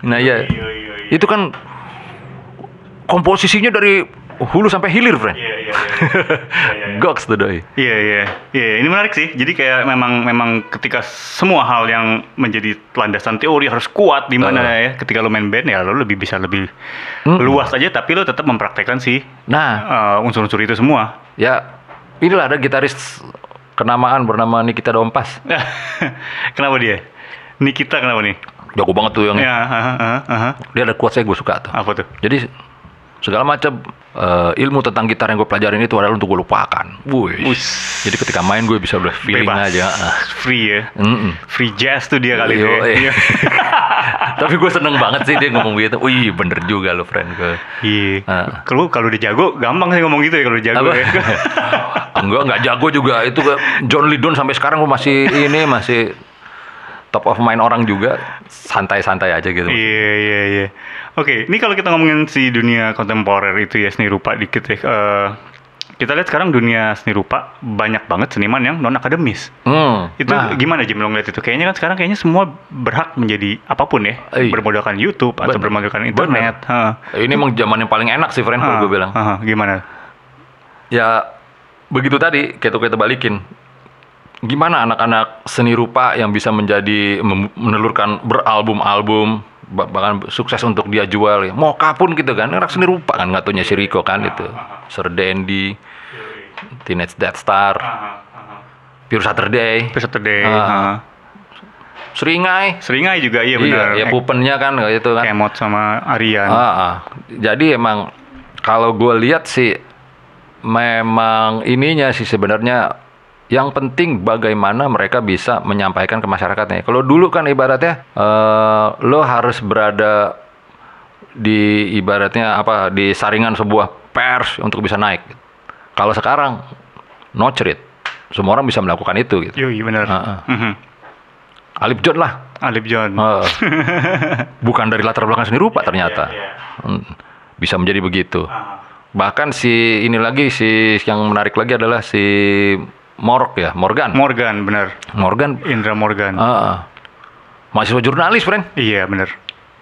Nah ya, Iya, iya, iya. itu kan komposisinya dari hulu sampai hilir, friend. Iya, iya, iya, iya, iya. Goks tuh doi. Iya iya iya ini menarik sih. Jadi kayak memang memang ketika semua hal yang menjadi landasan teori harus kuat di mana ya. Ketika lo main band ya lo lebih bisa lebih Mm. luas aja tapi lo tetap mempraktekkan sih Nah, uh, unsur-unsur itu semua. ya inilah ada gitaris kenamaan bernama Nikita Dompas. kenapa dia? Nikita kenapa nih? Jago banget tuh yang Ya, aha, aha, aha. dia ada quotes saya gue suka tuh. apa tuh? Jadi segala macam eh, ilmu tentang gitar yang gue pelajarin itu adalah untuk gue lupakan. Wih. Us. Jadi ketika main gue bisa udah feeling Bebas. aja. Ah. Free ya. Mm-mm. Free jazz tuh dia kali Yo, itu. ya. eh. Tapi gue seneng banget sih dia ngomong gitu. Wih bener juga lo friend gue. Iya. Ah. Kalau kalau udah jago gampang sih ngomong gitu ya kalau udah jago Apa? ya. Enggak, enggak jago juga. Itu John Lydon sampai sekarang gue masih ini masih top of mind orang juga. Santai-santai aja gitu. Iya iya iya. Oke, ini kalau kita ngomongin si dunia kontemporer itu ya seni rupa dikit ya. eh, kita lihat sekarang dunia seni rupa banyak banget seniman yang non akademis. Hmm, Itu nah, gimana Jim lo ngeliat itu? Kayaknya kan sekarang kayaknya semua berhak menjadi apa pun ya, Iya. bermodalkan YouTube atau Bener. bermodalkan internet. Heeh. ini emang zaman yang paling enak sih friend kalau Ah, gue bilang. ah, gimana? Ya begitu tadi kayak tuh kita balikin. Gimana anak-anak seni rupa yang bisa menjadi menelurkan beralbum-album Ba- bahkan sukses untuk dia jual ya. Moka pun gitu kan, anak seni rupa kan ngatunya si Rico kan itu. Sir Dandy, Teenage Death Star, Pure Saturday, Saturday. Ah. ah. Seringai. Seringai juga iya benar. Iya, ya pupennya kan kayak itu kan. Kemot sama Aryan. Ah, ah. Jadi emang kalau gue lihat sih memang ininya sih sebenarnya yang penting bagaimana mereka bisa menyampaikan ke masyarakatnya. Kalau dulu kan ibaratnya eh, lo harus berada di ibaratnya apa di saringan sebuah pers untuk bisa naik. Kalau sekarang no cerit, semua orang bisa melakukan itu gitu. Yoi benar. Ah, ah. Mhm. Alip John lah, Alip John. Eh, bukan dari latar belakang seni rupa ternyata. Hmm, Bisa menjadi begitu. Bahkan si ini lagi si yang menarik lagi adalah si Morok ya, Morgan. Morgan benar. Morgan Indra Morgan. ah, mahasiswa jurnalis, friend. Iya benar.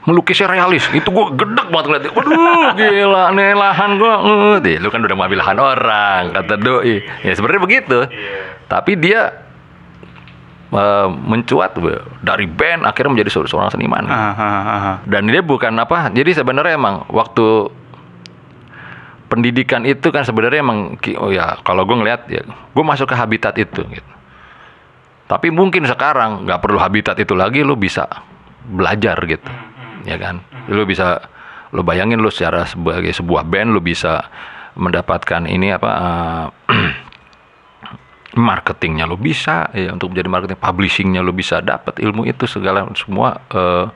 Melukisnya realis. Itu gue gedek banget ngeliatnya. Waduh, gila nih lahan gue. Uh, lu kan udah mengambil lahan orang, kata doi. Ya sebenarnya begitu. Tapi dia eh, mencuat be, dari band akhirnya menjadi se- seorang seniman. Ah, ah, ah, ah. Dan dia bukan apa, jadi sebenarnya emang waktu pendidikan itu kan sebenarnya emang oh ya kalau gue ngelihat ya gue masuk ke habitat itu gitu. Tapi mungkin sekarang nggak perlu habitat itu lagi, lu bisa belajar gitu, ya kan? Lu bisa, lu bayangin lu secara sebagai sebuah band lu bisa mendapatkan ini apa eh, marketingnya lo bisa ya untuk menjadi marketing publishingnya lo bisa dapat ilmu itu segala semua eh,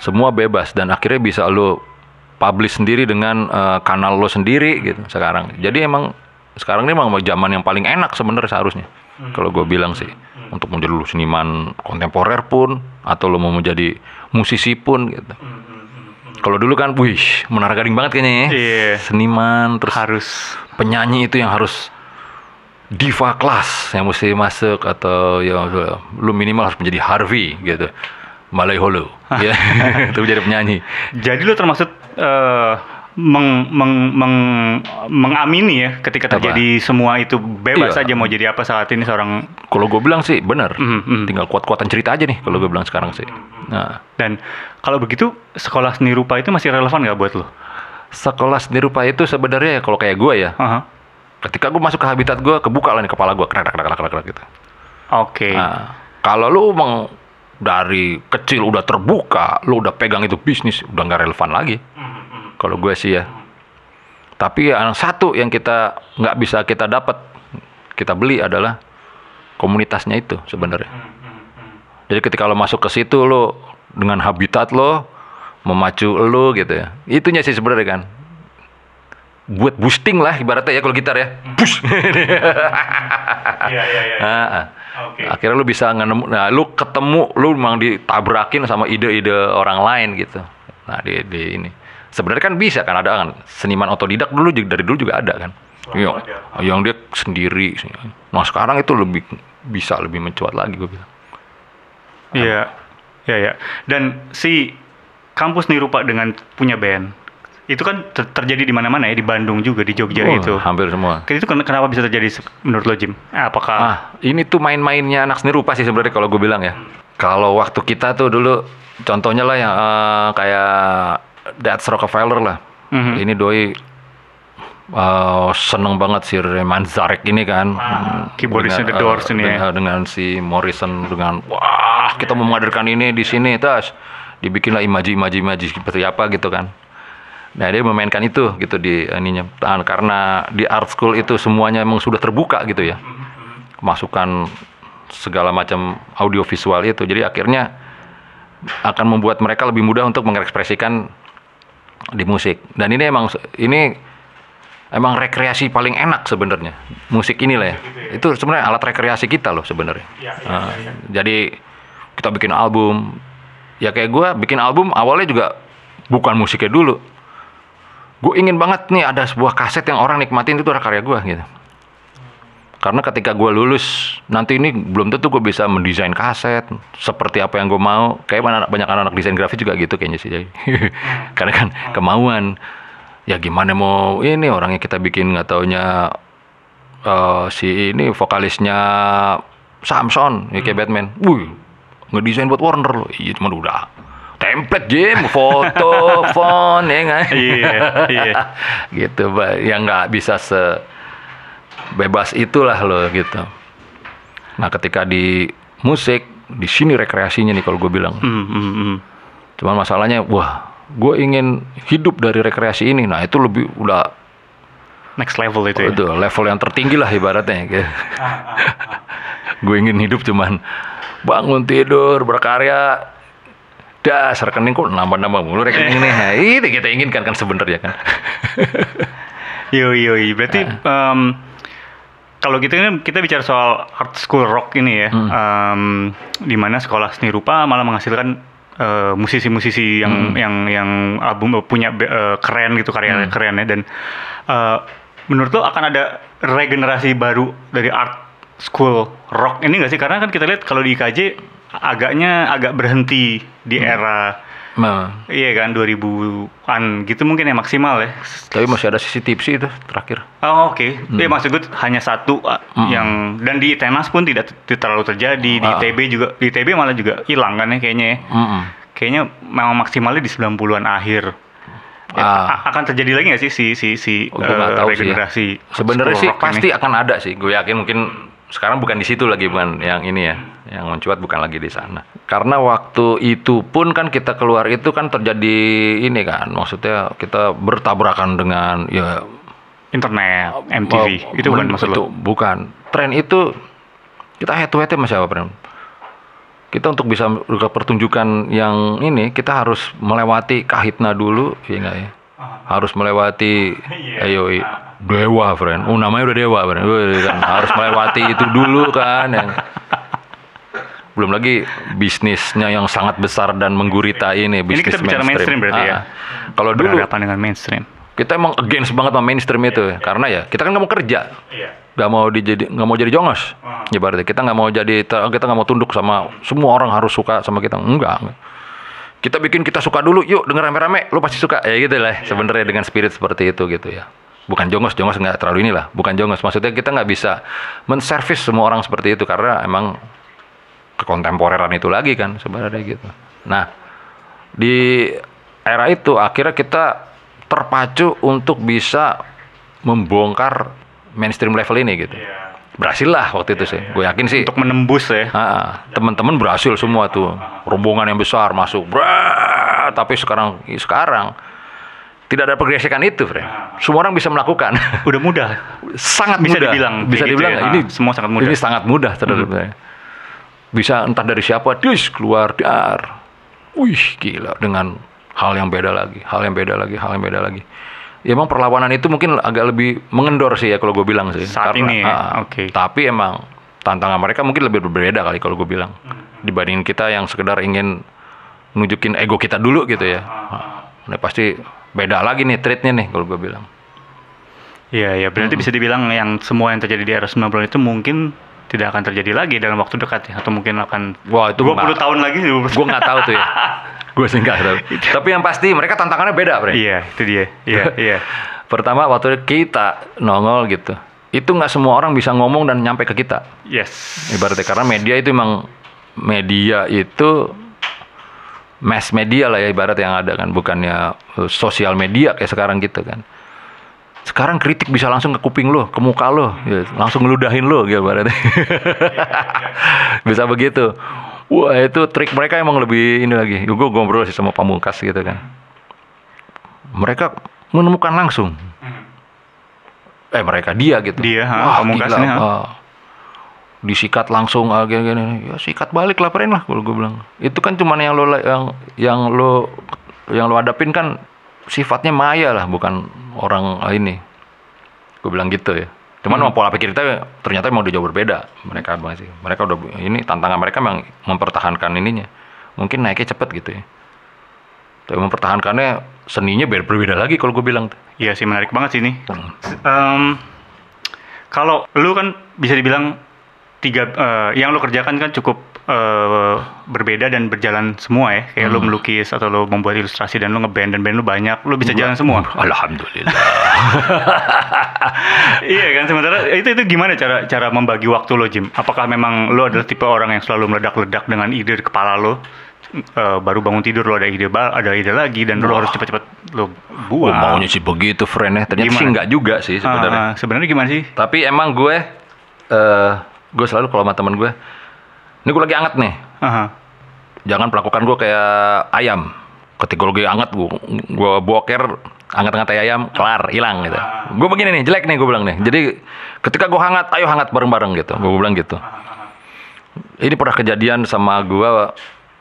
semua bebas dan akhirnya bisa lo publish sendiri dengan eh, kanal lo sendiri gitu sekarang. Jadi emang sekarang ini emang zaman yang paling enak sebenarnya seharusnya. Kalau gue bilang sih untuk menjadi lu seniman kontemporer pun atau lo mau menjadi musisi pun gitu. Kalau dulu kan wih menara gading banget kayaknya ya. Iya. seniman terus Harus. penyanyi itu yang harus diva kelas yang mesti masuk atau ya lu minimal harus menjadi Harvey gitu Malaiholo ya itu menjadi penyanyi Jadi lu termasuk eh, meng, meng, meng- mengamini ya ketika Apa? terjadi semua itu bebas Iya. aja mau jadi apa saat ini seorang kalau gue bilang sih benar Mhm, mhm. tinggal kuat-kuatan cerita aja nih kalau gue bilang sekarang sih nah dan kalau begitu sekolah seni rupa itu masih relevan nggak buat lu? sekolah seni rupa itu sebenarnya ya kalau kayak gue ya Aha. ketika gue masuk ke habitat gue kebuka lah nih kepala gue krak krak krak krak gitu Oke. Nah, kalau lu emang dari kecil udah terbuka, lu udah pegang itu bisnis, udah nggak relevan lagi. Kalau gue sih ya. Tapi yang satu yang kita nggak bisa kita dapat, kita beli adalah komunitasnya itu sebenarnya. Jadi ketika lo masuk ke situ lo dengan habitat lo memacu lo gitu ya. Itunya sih sebenarnya kan. Buat boosting lah ibaratnya ya kalau gitar ya. Push. Iya iya iya. Oke. Akhirnya lu bisa ngenemu, nah lu ketemu, lu memang ditabrakin sama ide-ide orang lain gitu. Nah di, di ini, sebenarnya kan bisa kan ada kan seniman otodidak dulu dari dulu juga ada kan. Yang, yang dia sendiri. Nah sekarang itu lebih bisa lebih mencuat lagi gue bilang. Iya. Iya iya. Dan si kampus seni rupa dengan punya band itu kan ter- terjadi di mana-mana ya di Bandung juga di Jogja Oh, itu. hampir semua. Itu ken- kenapa bisa terjadi menurut lo Jim? Apakah Ah, ini tuh main-mainnya anak seni rupa sih sebenarnya kalau gue bilang ya. Kalau waktu kita tuh dulu, contohnya lah yang eh, kayak That's Rockefeller lah. Mhm. Ini doi eh, seneng banget si Ray Manzarek ini kan. keyboardisnya The Doors eh, ini ya. dengan, dengan si Morrison dengan wah kita mau menghadirkan ini di sini tas dibikinlah imaji-imaji-imaji seperti apa gitu kan. Nah dia memainkan itu gitu di ininya. Ah, karena di art school itu semuanya emang sudah terbuka gitu ya. Masukan segala macam audiovisual itu. Jadi akhirnya akan membuat mereka lebih mudah untuk mengekspresikan di musik. Dan ini emang ini emang rekreasi paling enak sebenarnya. Musik inilah ya. Itu sebenarnya alat rekreasi kita loh sebenarnya. Ah, jadi kita bikin album. Ya kayak gue bikin album awalnya juga bukan musiknya dulu gue ingin banget nih ada sebuah kaset yang orang nikmatin itu adalah karya gue gitu. Karena ketika gue lulus nanti ini belum tentu gue bisa mendesain kaset seperti apa yang gue mau. Kayak mana banyak anak-anak desain grafis juga gitu kayaknya sih jadi karena kan kemauan. Ya gimana mau ini orangnya kita bikin nggak taunya eh, si ini vokalisnya Samson ya kayak Batman. Wih ngedesain buat Warner loh. Iya cuma udah template Jim, foto, font, ya nggak? Iya, iya. gitu, Pak. Yang nggak bisa se bebas itulah lo gitu. Nah, ketika di musik, di sini rekreasinya nih kalau gue bilang. Hmm, hmm, hmm. Cuman masalahnya, wah, gue ingin hidup dari rekreasi ini. Nah, itu lebih udah Next level itu ya. itu level yang tertinggi lah ibaratnya. Gitu. gue ingin hidup cuman bangun tidur berkarya dasar rekening kok nambah-nambah mulu rekening ini. Nah, itu kita inginkan kan sebenarnya kan. Yo yo. Berarti em, kalau gitu ini kita bicara soal art school rock ini ya, em, di mana sekolah seni rupa malah menghasilkan eh, musisi-musisi yang yang yang album punya be- eh, keren gitu karya keren ya dan eh, menurut lo akan ada regenerasi baru dari art school rock ini nggak sih? Karena kan kita lihat kalau di IKJ agaknya agak berhenti di era Nah, iya kan 2000-an gitu mungkin ya maksimal ya. tapi masih ada sisi tipsi itu terakhir. Oh oke, ya maksud gue hanya satu uh, yang dan di Tenas pun tidak terlalu terjadi di Ah. ITB juga di ITB malah juga hilang kan ya kayaknya ya. Mm-mm. Kayaknya memang maksimalnya di 90-an akhir. Ya, Ah. akan terjadi lagi nggak sih si si si Oh, tahu sih ya. regenerasi Sebenarnya sih pasti ini? akan ada sih. Gue yakin mungkin sekarang bukan di situ lagi bukan yang ini ya. Yang mencuat bukan lagi di sana. Karena waktu itu pun kan kita keluar itu kan terjadi ini kan. Maksudnya kita bertabrakan dengan ya internet, MTV oh, itu bukan maksud itu bukan. Tren itu kita head to head sama siapa, Pren? Kita untuk bisa ke pertunjukan yang ini kita harus melewati kahitna dulu, ya enggak ya? Harus melewati Iya. ayo dewa, friend. Oh, namanya udah dewa, friend. Kan. Harus melewati itu dulu kan. Yang... Belum lagi bisnisnya yang sangat besar dan menggurita ini, bisnis kita bicara mainstream berarti ya? Ah. Kalau dulu Berhadapan dengan mainstream. kita emang against banget sama mainstream itu karena ya kita kan nggak mau kerja Iya. nggak mau dijadi nggak mau jadi jongos ya berarti kita nggak mau jadi kita nggak mau tunduk sama semua orang harus suka sama kita enggak enggak. Kita bikin kita suka dulu yuk denger rame-rame lu pasti suka. Ya gitu lah sebenarnya dengan spirit seperti itu gitu ya. Bukan jongos jongos nggak terlalu inilah bukan jongos. Maksudnya kita nggak bisa menservis semua orang seperti itu karena emang kekontemporeran itu lagi kan sebenarnya gitu. Nah di era itu akhirnya kita terpacu untuk bisa membongkar mainstream level ini gitu. Berhasil lah waktu itu sih. Gue yakin sih. Untuk menembus ya. Teman-teman berhasil semua tuh. Rombongan yang besar masuk. Bra, tapi sekarang sekarang tidak ada pergesekan itu, Fred. Semua orang bisa melakukan. Udah mudah. sangat Bisa mudah. dibilang bisa gitu dibilang ya. ini Ah, semua sangat mudah. Hmm. Ini sangat mudah sebenarnya. Bisa entah dari siapa, dis keluar dar. Wih, gila dengan hal yang beda lagi, hal yang beda lagi, hal yang beda lagi. Ya emang perlawanan itu mungkin agak lebih mengendor sih ya kalau gue bilang sih. Saat ini ya, ah, oke. Tapi emang tantangan mereka mungkin lebih berbeda kali kalau gue bilang dibandingin kita yang sekedar ingin nunjukin ego kita dulu gitu ya. Nah, pasti beda lagi nih treatnya nih kalau gue bilang. Iya, ya berarti bisa dibilang yang semua yang terjadi di era 90 itu mungkin tidak akan terjadi lagi dalam waktu dekat ya atau mungkin akan Wah, itu 20 nggak- tahun lagi 20 gue nggak tahu tuh ya gue sih nggak tahu tapi yang pasti mereka tantangannya beda bre Iya, itu dia. Iya, iya. pertama waktu kita nongol gitu itu nggak semua orang bisa ngomong dan nyampe ke kita Yes. ibaratnya karena media itu emang media itu mass media lah ya ibarat yang ada kan bukannya eh, sosial media kayak sekarang gitu kan sekarang kritik bisa langsung ke kuping lo, ke muka lo, ya, langsung ngeludahin lo gitu ibaratnya. bisa begitu. Wah itu trik mereka emang lebih ini lagi. Gue ngobrol sih sama pamungkas gitu kan. Mereka menemukan langsung. Eh mereka dia gitu. Dia, Wah, Pamungkas gila, ah. Disikat langsung ah, gini, gini. Ya sikat balik laporin lah kalau gue bilang. Itu kan cuman yang lo yang yang lo yang lo hadapin kan sifatnya maya lah, bukan orang ini. Gue bilang gitu ya. Cuman Hmm. pola pikir kita ternyata memang udah jauh berbeda. Mereka masih mereka udah ini tantangan mereka memang mempertahankan ininya. Mungkin naiknya cepet gitu ya. Tapi mempertahankannya seninya ber- berbeda lagi kalau gue bilang. Iya sih menarik banget sih ini. Em, kalau lu kan bisa dibilang tiga eh, yang lu kerjakan kan cukup eh, berbeda dan berjalan semua ya. Kayak lu melukis atau lu membuat ilustrasi dan lu ngeband dan band lu banyak, lu bisa jalan semua. Alhamdulillah. iya kan sementara itu itu gimana cara cara membagi waktu lo Jim? Apakah memang lo adalah tipe orang yang selalu meledak-ledak dengan ide di kepala lo eh, baru bangun tidur lo ada ide ada ide lagi dan lo Wah. harus cepat-cepat lo Oh, buang. maunya sih begitu friend ya. Ternyata Gimana? sih enggak juga sih sebenarnya. Ah, sebenarnya gimana sih? Tapi emang gue eh gue selalu kalau sama temen gue, ini gue lagi anget nih. Aha. Jangan perlakukan gue kayak ayam. Ketika gue lagi anget, gue, gue boker, anget-anget kayak ayam, kelar, hilang gitu. Gue begini nih, jelek nih gue bilang nih. Jadi ketika gue hangat, ayo hangat bareng-bareng gitu. Gue bilang gitu. Ini pernah kejadian sama gue,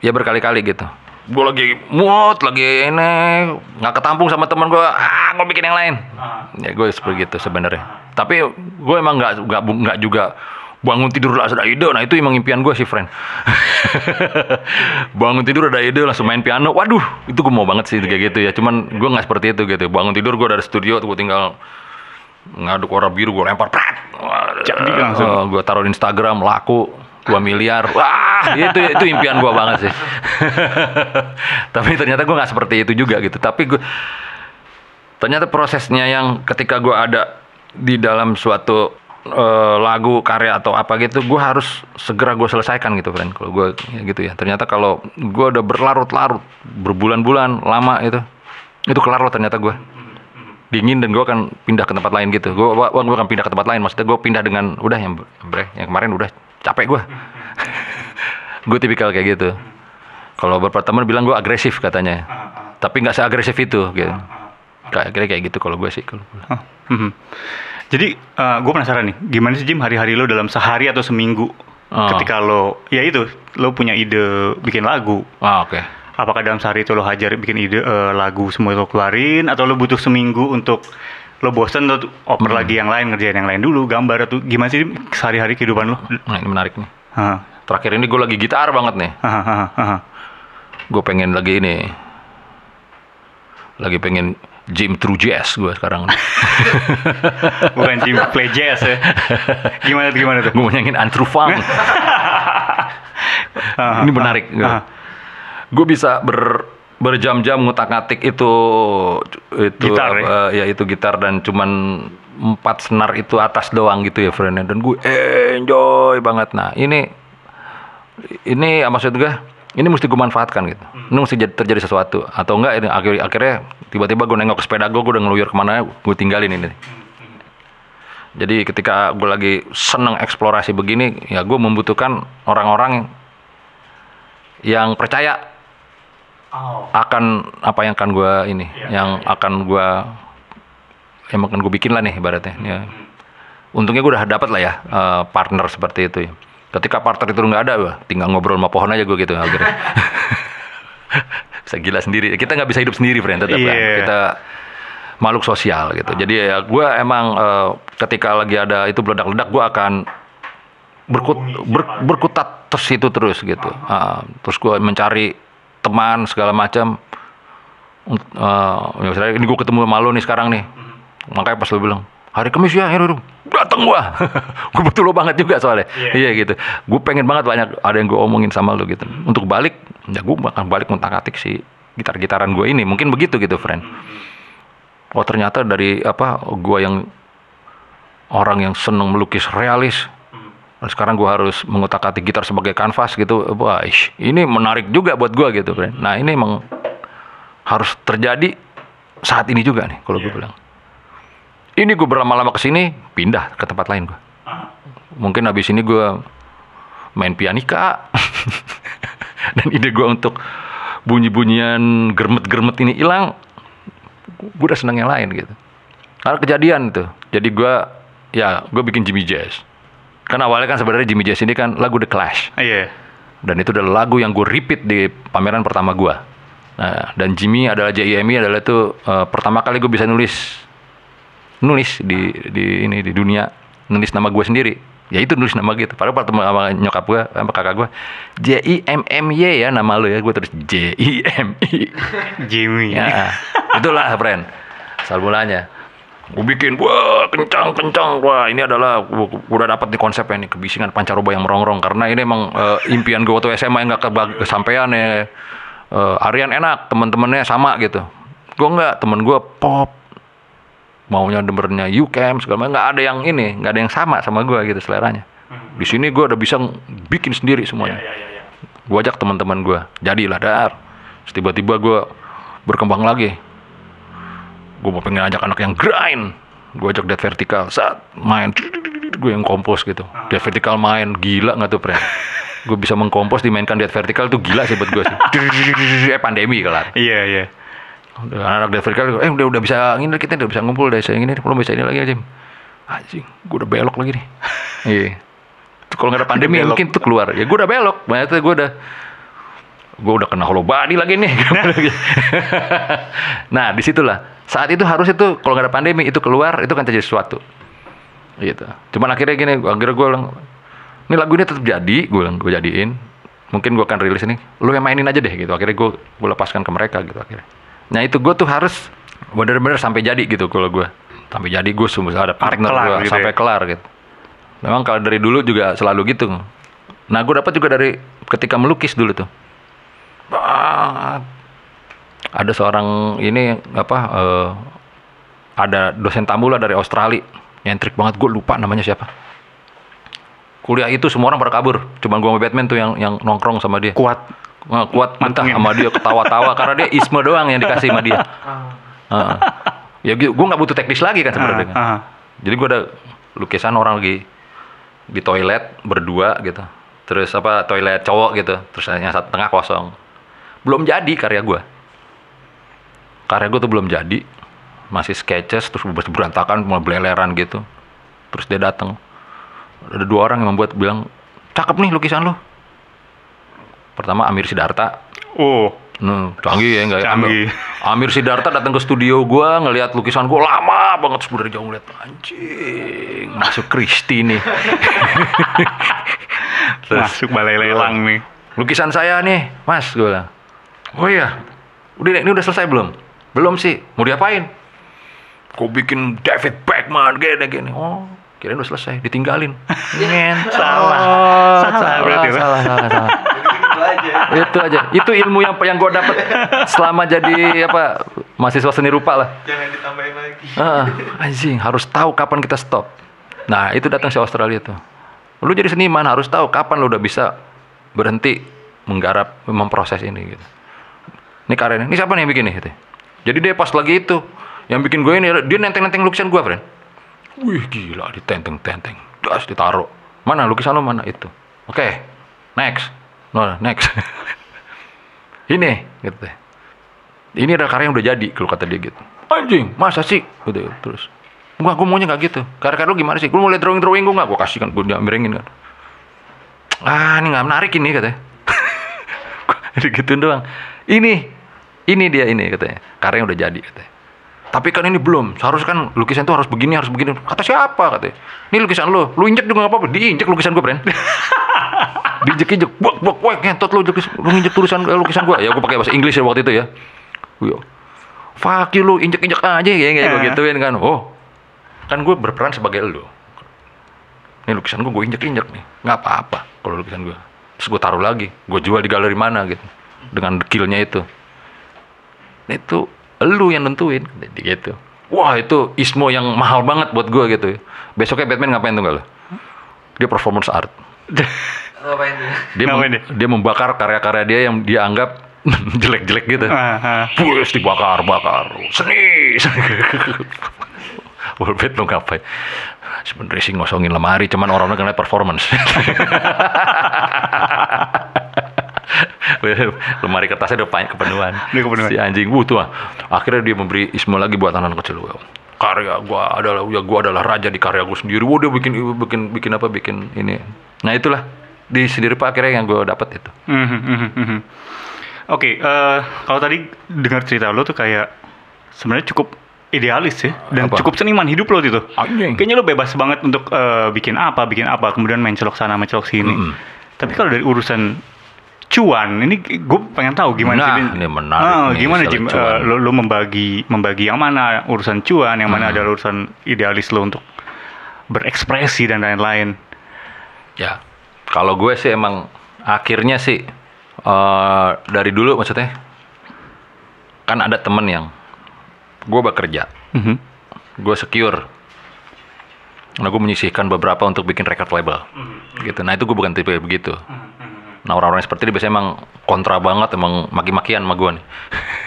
ya berkali-kali gitu. Gue lagi mood, lagi ini, nggak ketampung sama teman gue, ah gue bikin yang lain. Ya gue seperti gitu sebenarnya. Tapi gue emang nggak nggak nggak juga bangun tidur langsung ada ide. Nah itu emang impian gue sih, friend. bangun tidur ada ide langsung main piano. Waduh, itu gue mau banget sih kayak gitu ya. Cuman gue nggak seperti itu gitu. Bangun tidur gue dari studio, gue tinggal ngaduk warna biru gue lempar prak. Jadi langsung. gue taruh di Instagram laku 2 miliar. Wah, itu itu impian gue banget sih. Tapi ternyata gue nggak seperti itu juga gitu. Tapi gue ternyata prosesnya yang ketika gue ada di dalam suatu eh, lagu karya atau apa gitu gue harus segera gue selesaikan gitu friend kalau gue ya gitu ya. Ternyata kalau gue udah berlarut-larut berbulan-bulan lama itu itu kelar loh ternyata gue dingin dan gue akan pindah ke tempat lain gitu. Gue gue akan pindah ke tempat lain. Maksudnya gue pindah dengan udah yang bre yang kemarin udah capek gue gue tipikal kayak gitu. Kalau beberapa teman bilang gue agresif katanya. Tapi nggak seagresif itu gitu. Kayak kayak gitu kalau gue sih kalau gue. Hah, mhm. Jadi gue penasaran nih, gimana sih Jim hari-hari lo dalam sehari atau seminggu Oh. ketika lo, ya itu, lo punya ide bikin lagu. ah oke Apakah dalam sehari itu lo hajar bikin ide eh, lagu semua lo keluarin atau lo butuh seminggu untuk lo bosen lo oper Hmm. lagi yang lain ngerjain yang lain dulu gambar atau gimana sih Jim, sehari-hari kehidupan lo? nah ini menarik nih Hah, terakhir ini gue lagi gitar banget nih gue pengen lagi ini lagi pengen gym through jazz gue sekarang Bukan Jim play jazz ya. Gimana tuh gimana tuh? gue mau nyanyiin Andrew Funk Ah, ini menarik ah. gue bisa ber berjam-jam ngutak-ngatik itu itu Gitar, ya? eh, ya itu gitar dan cuman empat senar itu atas doang gitu ya friendnya dan gue enjoy banget nah ini ini maksud gue ini mesti gue manfaatkan gitu. Ini mesti jadi- terjadi sesuatu. Atau enggak ini akhir akhirnya tiba-tiba gue nengok ke sepeda gue gue udah ngeluyur ke mana gue tinggalin ini. Jadi ketika gue lagi seneng eksplorasi begini ya gue membutuhkan orang-orang yang percaya akan apa yang akan gue ini yang akan gue yang akan gue bikin lah nih ibaratnya ya. untungnya gue udah dapat lah ya eh, partner seperti itu ya ketika partner itu nggak ada wah, tinggal ngobrol sama pohon aja gue gitu akhirnya. Bisa gila sendiri. Kita nggak bisa hidup sendiri friend tetap kan. Iya. kita makhluk sosial gitu. Jadi ya gue emang eh, ketika lagi ada itu meledak-ledak gue akan berkut ber- berkutat terus itu terus gitu. Ah, terus gue mencari teman segala macam. Ya misalnya ini gue ketemu sama lo nih sekarang nih. Makanya pas lo bilang hari Kamis ya ya datang gua. Gue betul lo banget juga soalnya. Iya. Gitu. Gue pengen banget banyak ada yang gue omongin sama lo gitu. Untuk balik ya gue bakal balik ngontak atik si gitar-gitaran gue ini. Mungkin begitu gitu friend. Oh ternyata dari apa gue yang orang yang seneng melukis realis. Dan sekarang gue harus mengutak atik gitar sebagai kanvas gitu. Wah ish, ini menarik juga buat gue gitu friend. Nah ini emang harus terjadi saat ini juga nih kalau gue bilang ini gue berlama-lama ke sini pindah ke tempat lain gue mungkin habis ini gue main pianika. Dan ide gue untuk bunyi-bunyian germet-germet ini hilang gue udah seneng yang lain gitu. Karena kejadian itu jadi gue ya gue bikin Jimmy Jazz. Karena awalnya kan sebenarnya Jimmy Jazz ini kan lagu The Clash. Iya. dan itu adalah lagu yang gue repeat di pameran pertama gue. Nah, dan Jimmy adalah JIMI adalah itu eh, pertama kali gue bisa nulis nulis di di ini di dunia nulis nama gue sendiri. Ya itu nulis nama gitu. Padahal ketemu sama nyokap gue sama kakak gue J I M M Y ya nama lo ya gue terus J I M I. Jimmy. Ya, itulah friend. Asal mulanya. Gue bikin, wah kencang kencang, wah ini adalah gua, udah dapat nih konsepnya nih kebisingan pancaroba yang merongrong karena ini emang eh, impian gue waktu SMA yang kebag- kesampaian ya. Eh, Aryan enak, temen-temennya sama gitu. Gue nggak, temen gue pop, maunya dengernya UCAM segala macam nggak ada yang ini, nggak ada yang sama sama gue gitu seleranya. Di sini gue udah bisa bikin sendiri semuanya. gue ajak teman-teman gue jadilah dar. Tiba-tiba gue berkembang lagi. Gue mau pengen ajak anak yang grind. Gue ajak dead vertical saat main. Gue yang kompos gitu. Dead vertical main gila nggak tuh friend gue bisa mengkompos dimainkan dead vertical tuh gila sih buat gue sih. Eh pandemi kelar. Iya, iya. Udah anak dead vertical eh udah udah bisa ini kita udah bisa ngumpul deh saya ini belum bisa ini lagi aja anjing gue udah belok lagi nih. Iya. Tuh, kalau nggak ada pandemi Belok. mungkin tuh keluar. Ya gue udah belok. Ternyata gue udah gue udah kena hollow body lagi nih. Nah di situlah. Saat itu harus itu kalau nggak ada pandemi itu keluar itu kan terjadi sesuatu. Gitu. Cuman akhirnya gini akhirnya gue bilang ini lagu ini tetap jadi gue bilang gue jadiin. Mungkin gue akan rilis ini. Lu yang mainin aja deh gitu. Akhirnya gue gue lepaskan ke mereka gitu akhirnya nah itu gue tuh harus bener-bener sampai jadi gitu kalau gue sampai jadi gue semua ada partner kelar gue gitu sampai ya? kelar gitu. Memang kalau dari dulu juga selalu gitu. Nah gue dapat juga dari ketika melukis dulu tuh. Ah, ada seorang ini apa eh, ada dosen tamu lah dari Australia. Nyentrik banget gue lupa namanya siapa. Kuliah itu semua orang pada kabur. Cuman gue sama Batman tuh yang yang nongkrong sama dia. Kuat. Wah, kuat mentah sama dia ketawa-tawa karena dia isme doang yang dikasih sama dia. Heeh. ya gue nggak butuh teknis lagi kan sebenarnya. Ah, ah. jadi gue ada lukisan orang lagi di toilet berdua gitu. Terus apa toilet cowok gitu. Terus yang satu tengah kosong. Belum jadi karya gue karya gue tuh belum jadi. Masih sketches terus berantakan mulai beleleran gitu. Terus dia datang ada dua orang yang membuat bilang cakep nih lukisan lo pertama Amir Sidarta Oh, Hmm, canggih ya enggak ya? Canggih. Amir Sidarta datang ke studio gua ngelihat lukisan gua lama banget terus dari jauh ngeliat anjing masuk Kristi nih. Terus masuk balai lelang nih. lukisan saya nih, Mas gua bilang. Oh iya. Udah ini udah selesai belum? Belum sih. Mau diapain? Gua bikin David Beckman gini gini. Oh, kirain udah selesai, ditinggalin. Ngentot. Salah. Salah berarti, Pak. salah, salah, salah. Itu aja. Itu ilmu yang yang gue dapet selama jadi apa mahasiswa seni rupa lah. Jangan ditambahin lagi. Heeh, anjing harus tahu kapan kita stop. Nah itu datang si Australia tuh. Lu jadi seniman harus tahu kapan lu udah bisa berhenti menggarap memproses ini gitu. Ini karyanya ini siapa nih yang bikin nih gitu. jadi dia pas lagi itu yang bikin gue ini dia nenteng-nenteng lukisan gue friend wih gila ditenteng-tenteng. Das ditaruh. Mana lukisan lu? Mana? Itu. Oke next no next. Ini gitu. Ini ada karya yang udah jadi kalau kata dia gitu. Anjing masa sih? Gitu terus. Enggak gue maunya nggak gitu. Karya-karya lu gimana sih? Gue mau liat drawing drawing gue nggak gue kasih kan gue mirengin kan. Ah ini nggak menarik ini katanya. Gitu doang. Ini ini dia ini katanya. Karya yang udah jadi katanya. Tapi kan ini belum. Seharusnya kan lukisan itu harus begini harus begini. Kata siapa katanya? Ini lukisan lo lu injek juga nggak apa-apa. Diinjek lukisan gue friend diinjek injek bok bok bok ngentot lu injek lu injek tulisan eh, lukisan gue ya gue pakai bahasa Inggris ya waktu itu ya. Yo. Fuck you lu injek injek aja ya kayak Eh. gituin kan. Oh kan gue berperan sebagai lo ini lukisan gue gue injek injek nih. Nggak apa apa kalau lukisan gue terus gue taruh lagi. Gue jual di galeri mana gitu. Dengan dekilnya itu. Itu lu yang nentuin gitu. Wah itu ismo yang mahal banget buat gue gitu besoknya Batman ngapain tuh gak lo dia performance art Ngapain dia? Mem- dia? dia membakar karya-karya dia yang dia anggap jelek-jelek gitu. Bus dibakar bakar seni. Wolbet lo ngapain? Sebenarnya sih ngosongin lemari cuman orang-orang ngeliat performance. Lemari kertasnya udah banyak kepenuhan. Udah kepenuhan. si anjing wuh tuh ah. akhirnya dia memberi ismo lagi buat anak kecil. Gua karya gua adalah ya gua adalah raja di karya gua sendiri. Wah dia bikin bikin bikin apa? Bikin ini. Nah itulah di sendiri pak akhirnya yang gue dapat itu mhm, mhm. Oke, eh, kalau tadi dengar cerita lo tuh kayak sebenarnya cukup idealis ya dan Apa? cukup seniman hidup lo gitu. Anjing. Kayaknya lo bebas banget untuk eh, bikin apa, bikin apa, kemudian main celok sana, main celok sini. Mm-mm. Tapi kalau dari urusan cuan, ini gue pengen tahu gimana Nah, sih Bin? ini menarik Ah, nih, gimana Jim? Eh, lo, lo membagi membagi yang mana urusan cuan, yang mana Hmm. adalah urusan idealis lo untuk berekspresi dan lain-lain. Ya, kalau gue sih emang akhirnya sih eh, dari dulu maksudnya kan ada temen yang gue bekerja, Mhm. gue secure. Nah, gue menyisihkan beberapa untuk bikin record label, gitu. Nah, itu gue bukan tipe begitu. Nah orang-orang seperti ini biasanya emang kontra banget, emang maki-makian sama gue nih.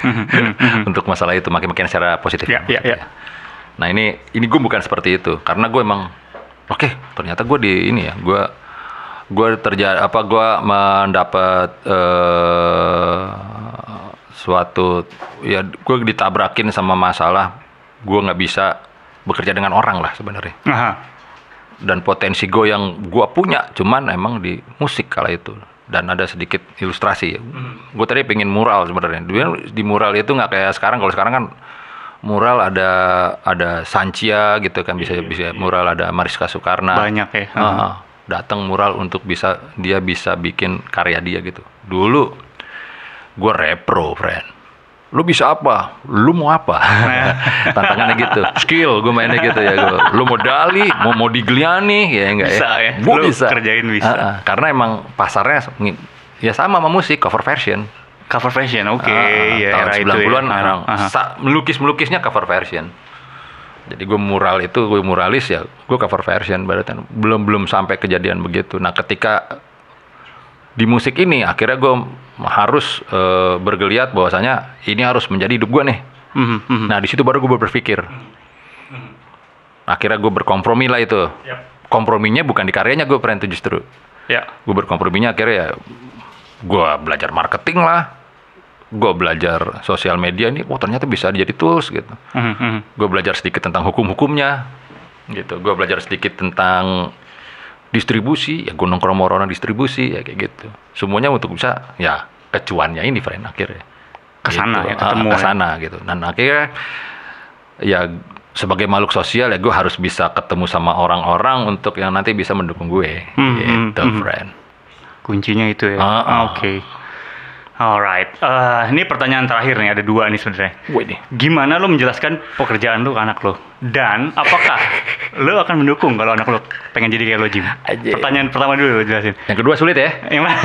Untuk masalah itu, maki-makian secara positif. Ya, ya, ya. Nah ini ini gue bukan seperti itu, karena gue emang oke ternyata gue di ini ya, gue gue terjadi apa gue mendapat eh suatu ya gue ditabrakin sama masalah. Gue nggak bisa bekerja dengan orang lah sebenarnya. Dan potensi gue yang gue punya cuman emang di musik kala itu. Dan ada sedikit ilustrasi. Ya. gue tadi pengen mural sebenarnya. Dulu di mural itu nggak kayak sekarang. Kalau sekarang kan mural ada ada Sancia gitu kan. Bisa bisa mural ada Mariska Soekarno Banyak ya. Heeh. Datang mural untuk bisa dia bisa bikin karya dia gitu. Dulu gue repro friend. Lu bisa apa? Lu mau apa? Tantangannya gitu. Skill gue mainnya gitu ya. Gua. lu mau Dali? Mau Modigliani ya enggak Bisa ya. Gua Lu bisa. kerjain bisa. Heeh, karena emang pasarnya ya sama sama musik cover version. Cover fashion, oke. Ah, ya, tahun era itu 90-an ya. melukis-melukisnya cover version. Jadi gue mural itu gue muralis ya, gue cover version berarti belum belum sampai kejadian begitu. Nah ketika di musik ini akhirnya gue harus eh, bergeliat bahwasanya ini harus menjadi hidup gue nih. Mhm, mhm. Nah di situ baru gue berpikir. Akhirnya gue berkompromi lah itu. Yap. Komprominya bukan di karyanya gue itu justru. Ya. Gue berkomprominya akhirnya ya gue belajar marketing lah. Gue belajar sosial media ini, oh ternyata bisa jadi tools gitu. Mhm, mhm. Gue belajar sedikit tentang hukum-hukumnya gitu. Gue belajar sedikit tentang distribusi, ya gue nongkrong orang distribusi ya kayak gitu. Semuanya untuk bisa ya kecuannya ini friend akhirnya. Ke sana Gitu. ya, ketemu Ah, ya. ke sana gitu. Dan akhirnya ya sebagai makhluk sosial ya gue harus bisa ketemu sama orang-orang untuk yang nanti bisa mendukung gue Hmm, gitu hmm, hmm. friend. Kuncinya itu ya. Ah, ah. Oke. Alright. Eh, ini pertanyaan terakhir nih, ada dua nih sebenarnya. Gimana lo menjelaskan pekerjaan lo ke anak lo? Dan apakah lo akan mendukung kalau anak lo pengen jadi kayak lo, Jim? Aja. Pertanyaan pertama dulu lo jelasin. Yang kedua sulit ya? Yang mana?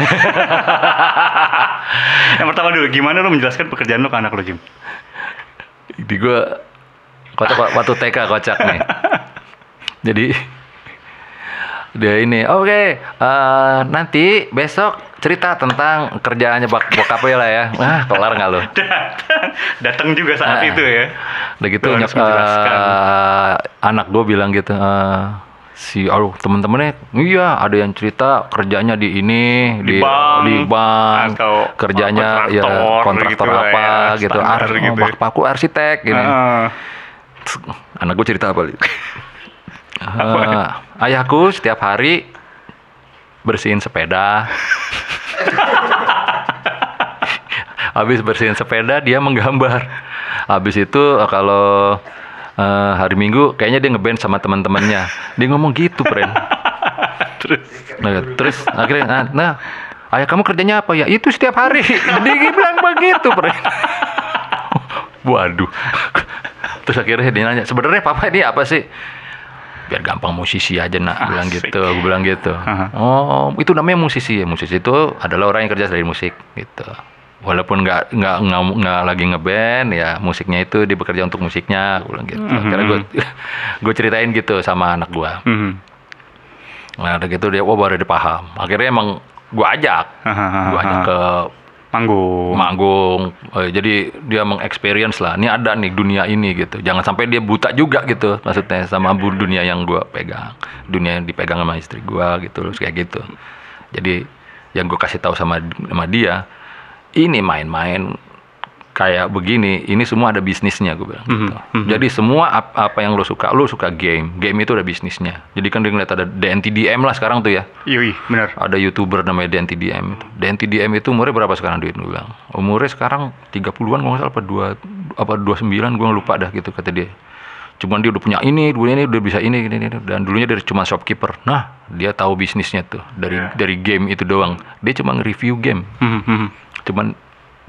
Yang pertama dulu, gimana lo menjelaskan pekerjaan lo ke anak lo, Jim? Di gue kocak waktu TK kocak nih. Jadi dia ini, oke, eh, nanti besok cerita tentang kerjaannya bak bokapnya lah ya. Wah, kelar nggak lo? Datang juga saat Ah. itu ya. Udah gitu nyok- eh, anak gue bilang gitu, eh, si aduh temen-temennya, iya ada yang cerita kerjanya di ini, Di bank, di bank, atau kerjanya ya kontraktor kontraktor gitu apa ya, gitu, standar Ar- gitu oh, ya. bapakku arsitek gini. Ah. Anak gue cerita apa? Li? Eh, ayahku setiap hari bersihin sepeda. Habis bersihin sepeda dia menggambar. Habis itu eh, kalau eh, hari Minggu kayaknya dia ngeband sama teman-temannya. Dia ngomong gitu, Pren. Terus Nah, terus akhirnya nah, nah, ayah kamu kerjanya apa ya? Itu setiap hari. Dia bilang begitu, Pren. Waduh. Terus akhirnya dia nanya, sebenarnya papa ini apa sih? Biar gampang musisi aja nak, bilang Asik. gitu, gue bilang gitu. Aha. Oh, itu namanya musisi ya. Musisi itu adalah orang yang kerja dari musik gitu. Walaupun nggak nggak nggak lagi ngeband ya musiknya itu dia bekerja untuk musiknya, gue bilang gitu. Akhirnya gue gue ceritain gitu sama anak gue. Mhm. Nah, udah gitu dia, wah baru dia paham. Akhirnya emang gue ajak, gue ajak ke manggung. manggung. Eh, jadi dia mengexperience lah. Ini ada nih dunia ini gitu. Jangan sampai dia buta juga gitu. Maksudnya sama bu dunia yang gue pegang, dunia yang dipegang sama istri gue gitu, terus kayak gitu. Jadi yang gue kasih tahu sama sama dia, ini main-main kayak begini, ini semua ada bisnisnya gue bilang gitu. mhm. Jadi semua ap- apa yang lo suka, lo suka game, game itu ada bisnisnya. Jadi kan dia ngeliat ada DNTDM lah sekarang tuh ya Yoi, benar. ada youtuber namanya DNTDM itu. DNTDM itu umurnya berapa sekarang duit gue bilang? Umurnya sekarang 30-an gue nggak salah apa dua apa 29 gue lupa dah gitu kata dia. Cuman dia udah punya ini, dua ini udah bisa ini, ini, ini. dan dulunya dari cuma shopkeeper. Nah, dia tahu bisnisnya tuh dari dari game itu doang. Dia cuma nge-review game. Mhm, mhm. Cuman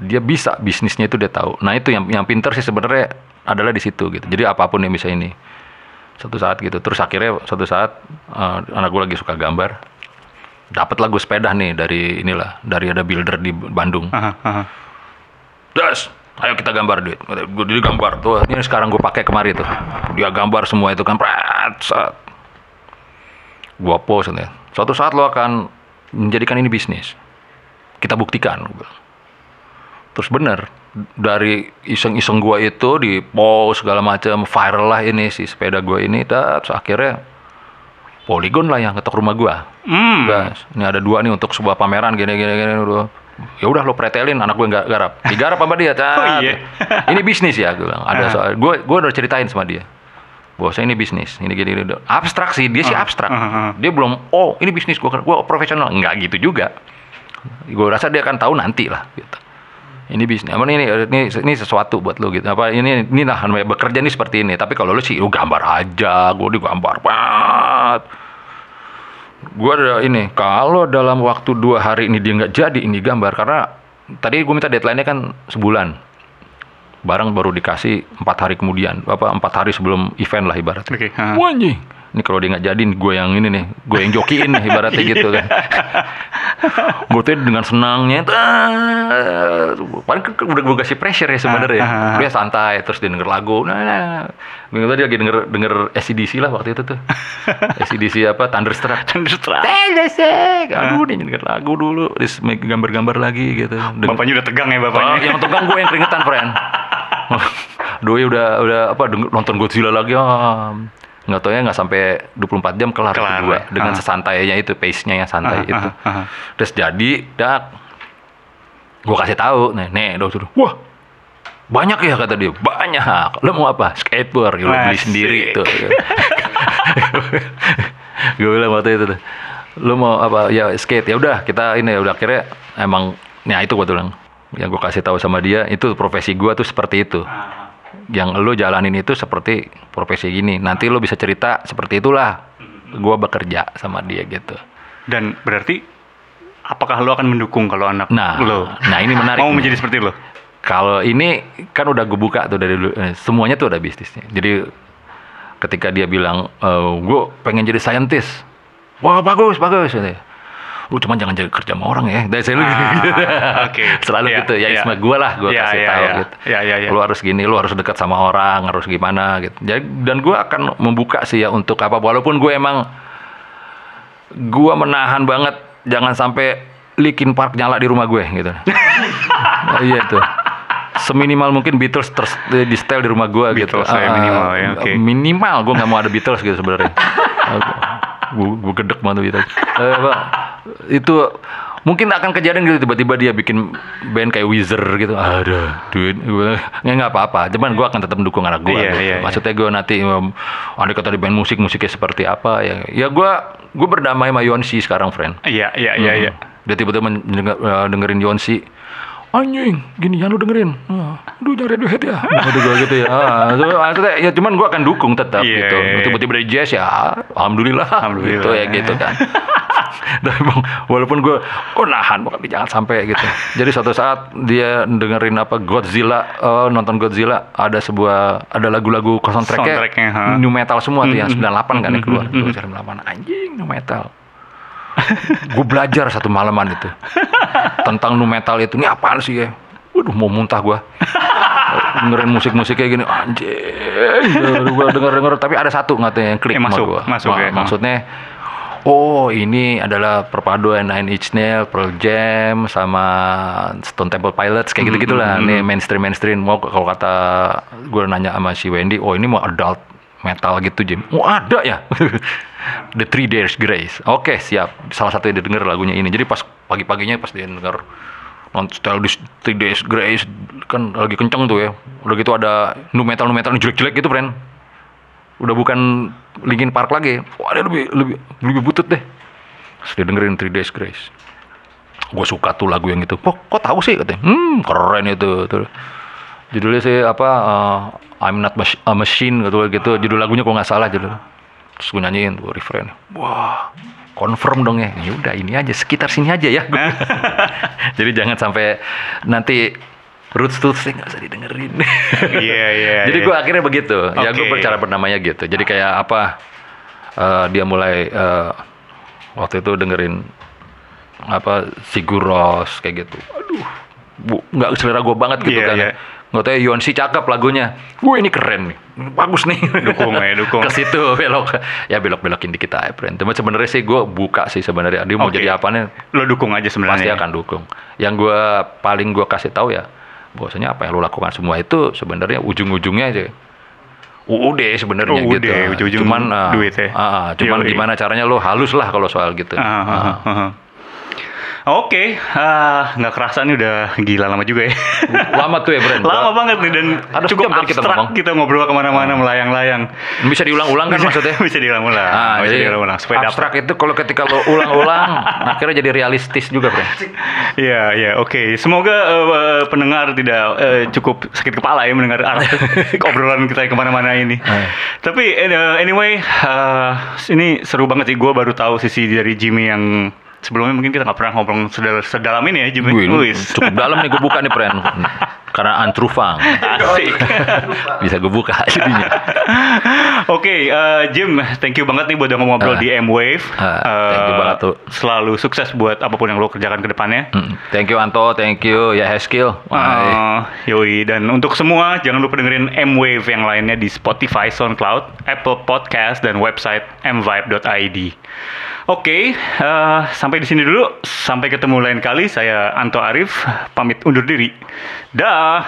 dia bisa bisnisnya itu dia tahu. Nah, itu yang yang pinter sih sebenarnya adalah di situ gitu. Jadi apa pun yang bisa ini. Satu saat gitu. Terus akhirnya satu saat eh, anak gue lagi suka gambar. Dapat lagu sepeda nih dari inilah, dari ada builder di Bandung. Aha, aha. Das, ayo kita gambar duit. Gue jadi gambar tuh. Ini sekarang gue pakai kemari tuh. Dia gambar semua itu kan. Prat, saat. Gua post nih. Suatu saat lo akan menjadikan ini bisnis. kita buktikan bilang. Terus bener dari iseng-iseng gua itu di post segala macam viral lah ini si sepeda gua ini terus akhirnya Polygon lah yang ketok rumah gua Hmm. Gas. Ini ada dua nih untuk sebuah pameran gini gini gini udah. Ya udah lo pretelin anak gue nggak garap. Digarap sama dia. Cat. Oh, iya. Ini bisnis ya gue bilang. Ada Ah. soal gue gue udah ceritain sama dia. Bahwasanya ini bisnis. Ini gini gini. Abstrak sih dia sih Ah. abstrak. Ah. Dia belum oh ini bisnis gue gue profesional. Enggak gitu juga. Gue rasa dia akan tahu nanti lah gitu. Ini bisnis, apa ini, ini ini sesuatu buat lo gitu. Apa ini ini lah namanya bekerja nih seperti ini. Tapi kalau lo sih, lo gambar aja, gue digambar banget. Gue ada ini kalau dalam waktu dua hari ini dia nggak jadi ini gambar. Karena tadi gue minta deadline-nya kan sebulan. Barang baru dikasih empat hari kemudian. Apa empat hari sebelum event lah ibaratnya. Wah, anjing ini kalau dia nggak jadi gue yang ini nih gue yang jokiin nih ibaratnya gitu kan gue tuh dengan senangnya ah, paling udah gue kasih pressure ya sebenarnya Ah, ah, dia santai terus dia denger lagu nah, nah, nah. Tadi lagi denger denger SCDC lah waktu itu tuh SCDC apa Thunderstruck Thunderstruck. Telesek. Aduh, dia denger lagu dulu, gambar-gambar lagi gitu. Denger- Bapaknya udah tegang ya bapaknya. yang tegang gue yang keringetan, friend. Doi udah udah apa denger, nonton Godzilla lagi. Ah. Nggak tau ya nggak sampai 24 jam kelar, Kelar, gue ya. dengan Ah. sesantainya itu, pace-nya yang santai Ah, itu. ah, ah. Terus jadi, dak, gue kasih tahu, nih, nih, dokter, wah, banyak ya kata dia, banyak. Lo mau apa? Skateboard, lo beli sendiri tuh. gue bilang waktu itu tuh, lo mau apa? Ya skate, ya udah kita ini udah akhirnya emang, ya itu gue bilang, yang gue kasih tahu sama dia itu profesi gue tuh seperti itu. Yang lo jalanin itu seperti profesi gini. Nanti lo bisa cerita seperti itulah. Gue bekerja sama dia gitu. Dan berarti apakah lo akan mendukung kalau anak Nah, lo nah ini menarik mau nih. menjadi seperti lo? Kalau ini kan udah gue buka tuh dari dulu, eh, semuanya tuh ada bisnisnya. Jadi ketika dia bilang, gue pengen jadi scientist, wah bagus bagus. Gitu. Lu cuma jangan jadi kerja sama orang ya. Dari saya lu gitu. Ah, oke. Selalu Iya, gitu. Ya iya. isma gue lah, gue Iya, kasih iya, tahu iya. gitu. Iya, iya, iya. Lu harus gini, lu harus dekat sama orang, harus gimana gitu. Jadi dan gue akan membuka sih ya untuk apa. Walaupun gue emang gue menahan banget jangan sampai Linkin Park nyala di rumah gue gitu. Nah, iya tuh. Seminimal mungkin Beatles ter di setel di rumah gue gitu. Beatles ya, Ah, minimal ya, oke. Minimal gue nggak mau ada Beatles gitu sebenarnya. gue gedek banget Beatles. Eh, Pak, itu mungkin akan kejadian gitu tiba-tiba dia bikin band kayak Wizard gitu. Ada duit gue nggak apa-apa. Cuman gue akan tetap mendukung anak gue. Iya, gitu. iya, iya. Maksudnya gue nanti um, andai kata di band musik musiknya seperti apa ya. Ya gue gue berdamai sama Yonsi sekarang, friend. Iya, iya, iya, iya. Dia tiba-tiba mendenger- eh, dengerin Yonsi. Anjing, gini ya lu dengerin. Ah, Aduh nyari duit ya. Gitu gua gitu ya. Ah, maksudnya, ya cuman gua akan dukung tetap Iya, gitu. iya. Tiba-tiba dari jazz ya, alhamdulillah. Alhamdulillah. Gitu ya gitu kan. Dan emang, walaupun gue oh nahan tapi jangan sampai gitu. Jadi suatu saat dia dengerin apa Godzilla, eh, nonton Godzilla ada sebuah ada lagu-lagu soundtracknya, Soundtracknya, new metal semua tuh yang Mm, mm, 98 kan yang mm, keluar. mm, mm. Cari 98 anjing new metal. gue belajar satu malaman itu tentang nu metal itu ini apaan sih ya waduh mau muntah gue dengerin musik-musik kayak gini anjing gue denger denger tapi ada satu katanya yang klik sama masuk, gua. masuk Ma- ya. maksudnya oh ini adalah perpaduan Nine Inch Nails, Pearl Jam sama Stone Temple Pilots kayak gitu gitulah mm, nih mainstream mainstream. Mau kalau kata gue nanya sama si Wendy oh ini mau adult metal gitu Jim? Oh ada ya? The Three Days Grace. Oke siap. Salah satu yang dia denger lagunya ini. Jadi pas pagi-paginya pas dia denger non style di Three Days Grace kan lagi kenceng tuh ya. Udah gitu ada nu metal nu metal nu jelek-jelek gitu friend udah bukan Linkin Park lagi. Wah dia lebih lebih lebih butut deh. Terus dia dengerin Three Days Grace. Gue suka tuh lagu yang itu. Kok kok tahu sih? Katanya hmm keren itu. Tuh judulnya sih apa uh, I'm not Mach- a machine gitu gitu. Judul lagunya kok nggak salah judul terus gue nyanyiin tuh refrain. Wah confirm dong ya. Ya udah ini aja sekitar sini aja ya. Jadi jangan sampai nanti roots roots nggak usah didengerin Iya, iya. jadi iya. gue akhirnya begitu ya gue bercara bernamanya gitu jadi kayak apa eh, dia mulai eh, waktu itu dengerin apa Sigur Rós kayak gitu aduh bu nggak selera gue banget gitu Iya, kan iya. Nggak tahu Yonsi cakep lagunya. Wah ini keren nih, bagus nih. Dukung ya, dukung. Ke situ belok, ya belok belokin dikit aja, friend. Cuma sebenarnya sih gue buka sih sebenarnya. Dia mau Oke. jadi apanya Lo dukung aja sebenarnya. pasti akan dukung. Yang gue paling gue kasih tahu ya, bahwasanya apa yang lo lakukan semua itu sebenarnya ujung-ujungnya aja UUD sebenarnya gitu. ujung-ujung cuman ah, duit ya. ah, ah, cuman Yoi. gimana caranya lo halus lah kalau soal gitu. Ah, ah, Ah. ah, ah. Oke, ah, nggak kerasa nih udah gila lama juga ya. Lama tuh ya, Bren. Lama banget nih dan Ada cukup tadi kita abstrak ngomong. kita ngobrol ke mana-mana melayang-layang. Bisa diulang-ulang kan maksudnya? bisa diulang-ulang. Ah, bisa diulang-ulang supaya abstrak dapat. itu kalau ketika lo ulang-ulang, akhirnya jadi realistis juga, Bren. Iya, iya, oke. Semoga eh, pendengar tidak eh, cukup sakit kepala ya mendengar arah obrolan kita ke mana-mana ini. Eh. Tapi eh, anyway, eh, ini seru banget sih. Gue baru tahu sisi dari Jimmy yang sebelumnya mungkin kita nggak pernah ngobrol sedal- sedalam ini ya Jimmy. Wih, cukup dalam nih gue buka nih, Bren. Karena antrufang. Asik. Bisa gue buka jadinya. Oke, eh, Jim, thank you banget nih buat udah ngobrol Ah. di M-Wave. Ah, thank you Eh, banget tuh. Selalu sukses buat apa pun yang lo kerjakan ke depannya. Mm, Thank you Anto, thank you ya Haskell. Uh, yoi dan untuk semua jangan lupa dengerin M-Wave yang lainnya di Spotify, SoundCloud, Apple Podcast dan website mvibe.id. Oke, uh, sampai di sini dulu. Sampai ketemu lain kali. Saya Anto Arif, pamit undur diri. Dah. Uh,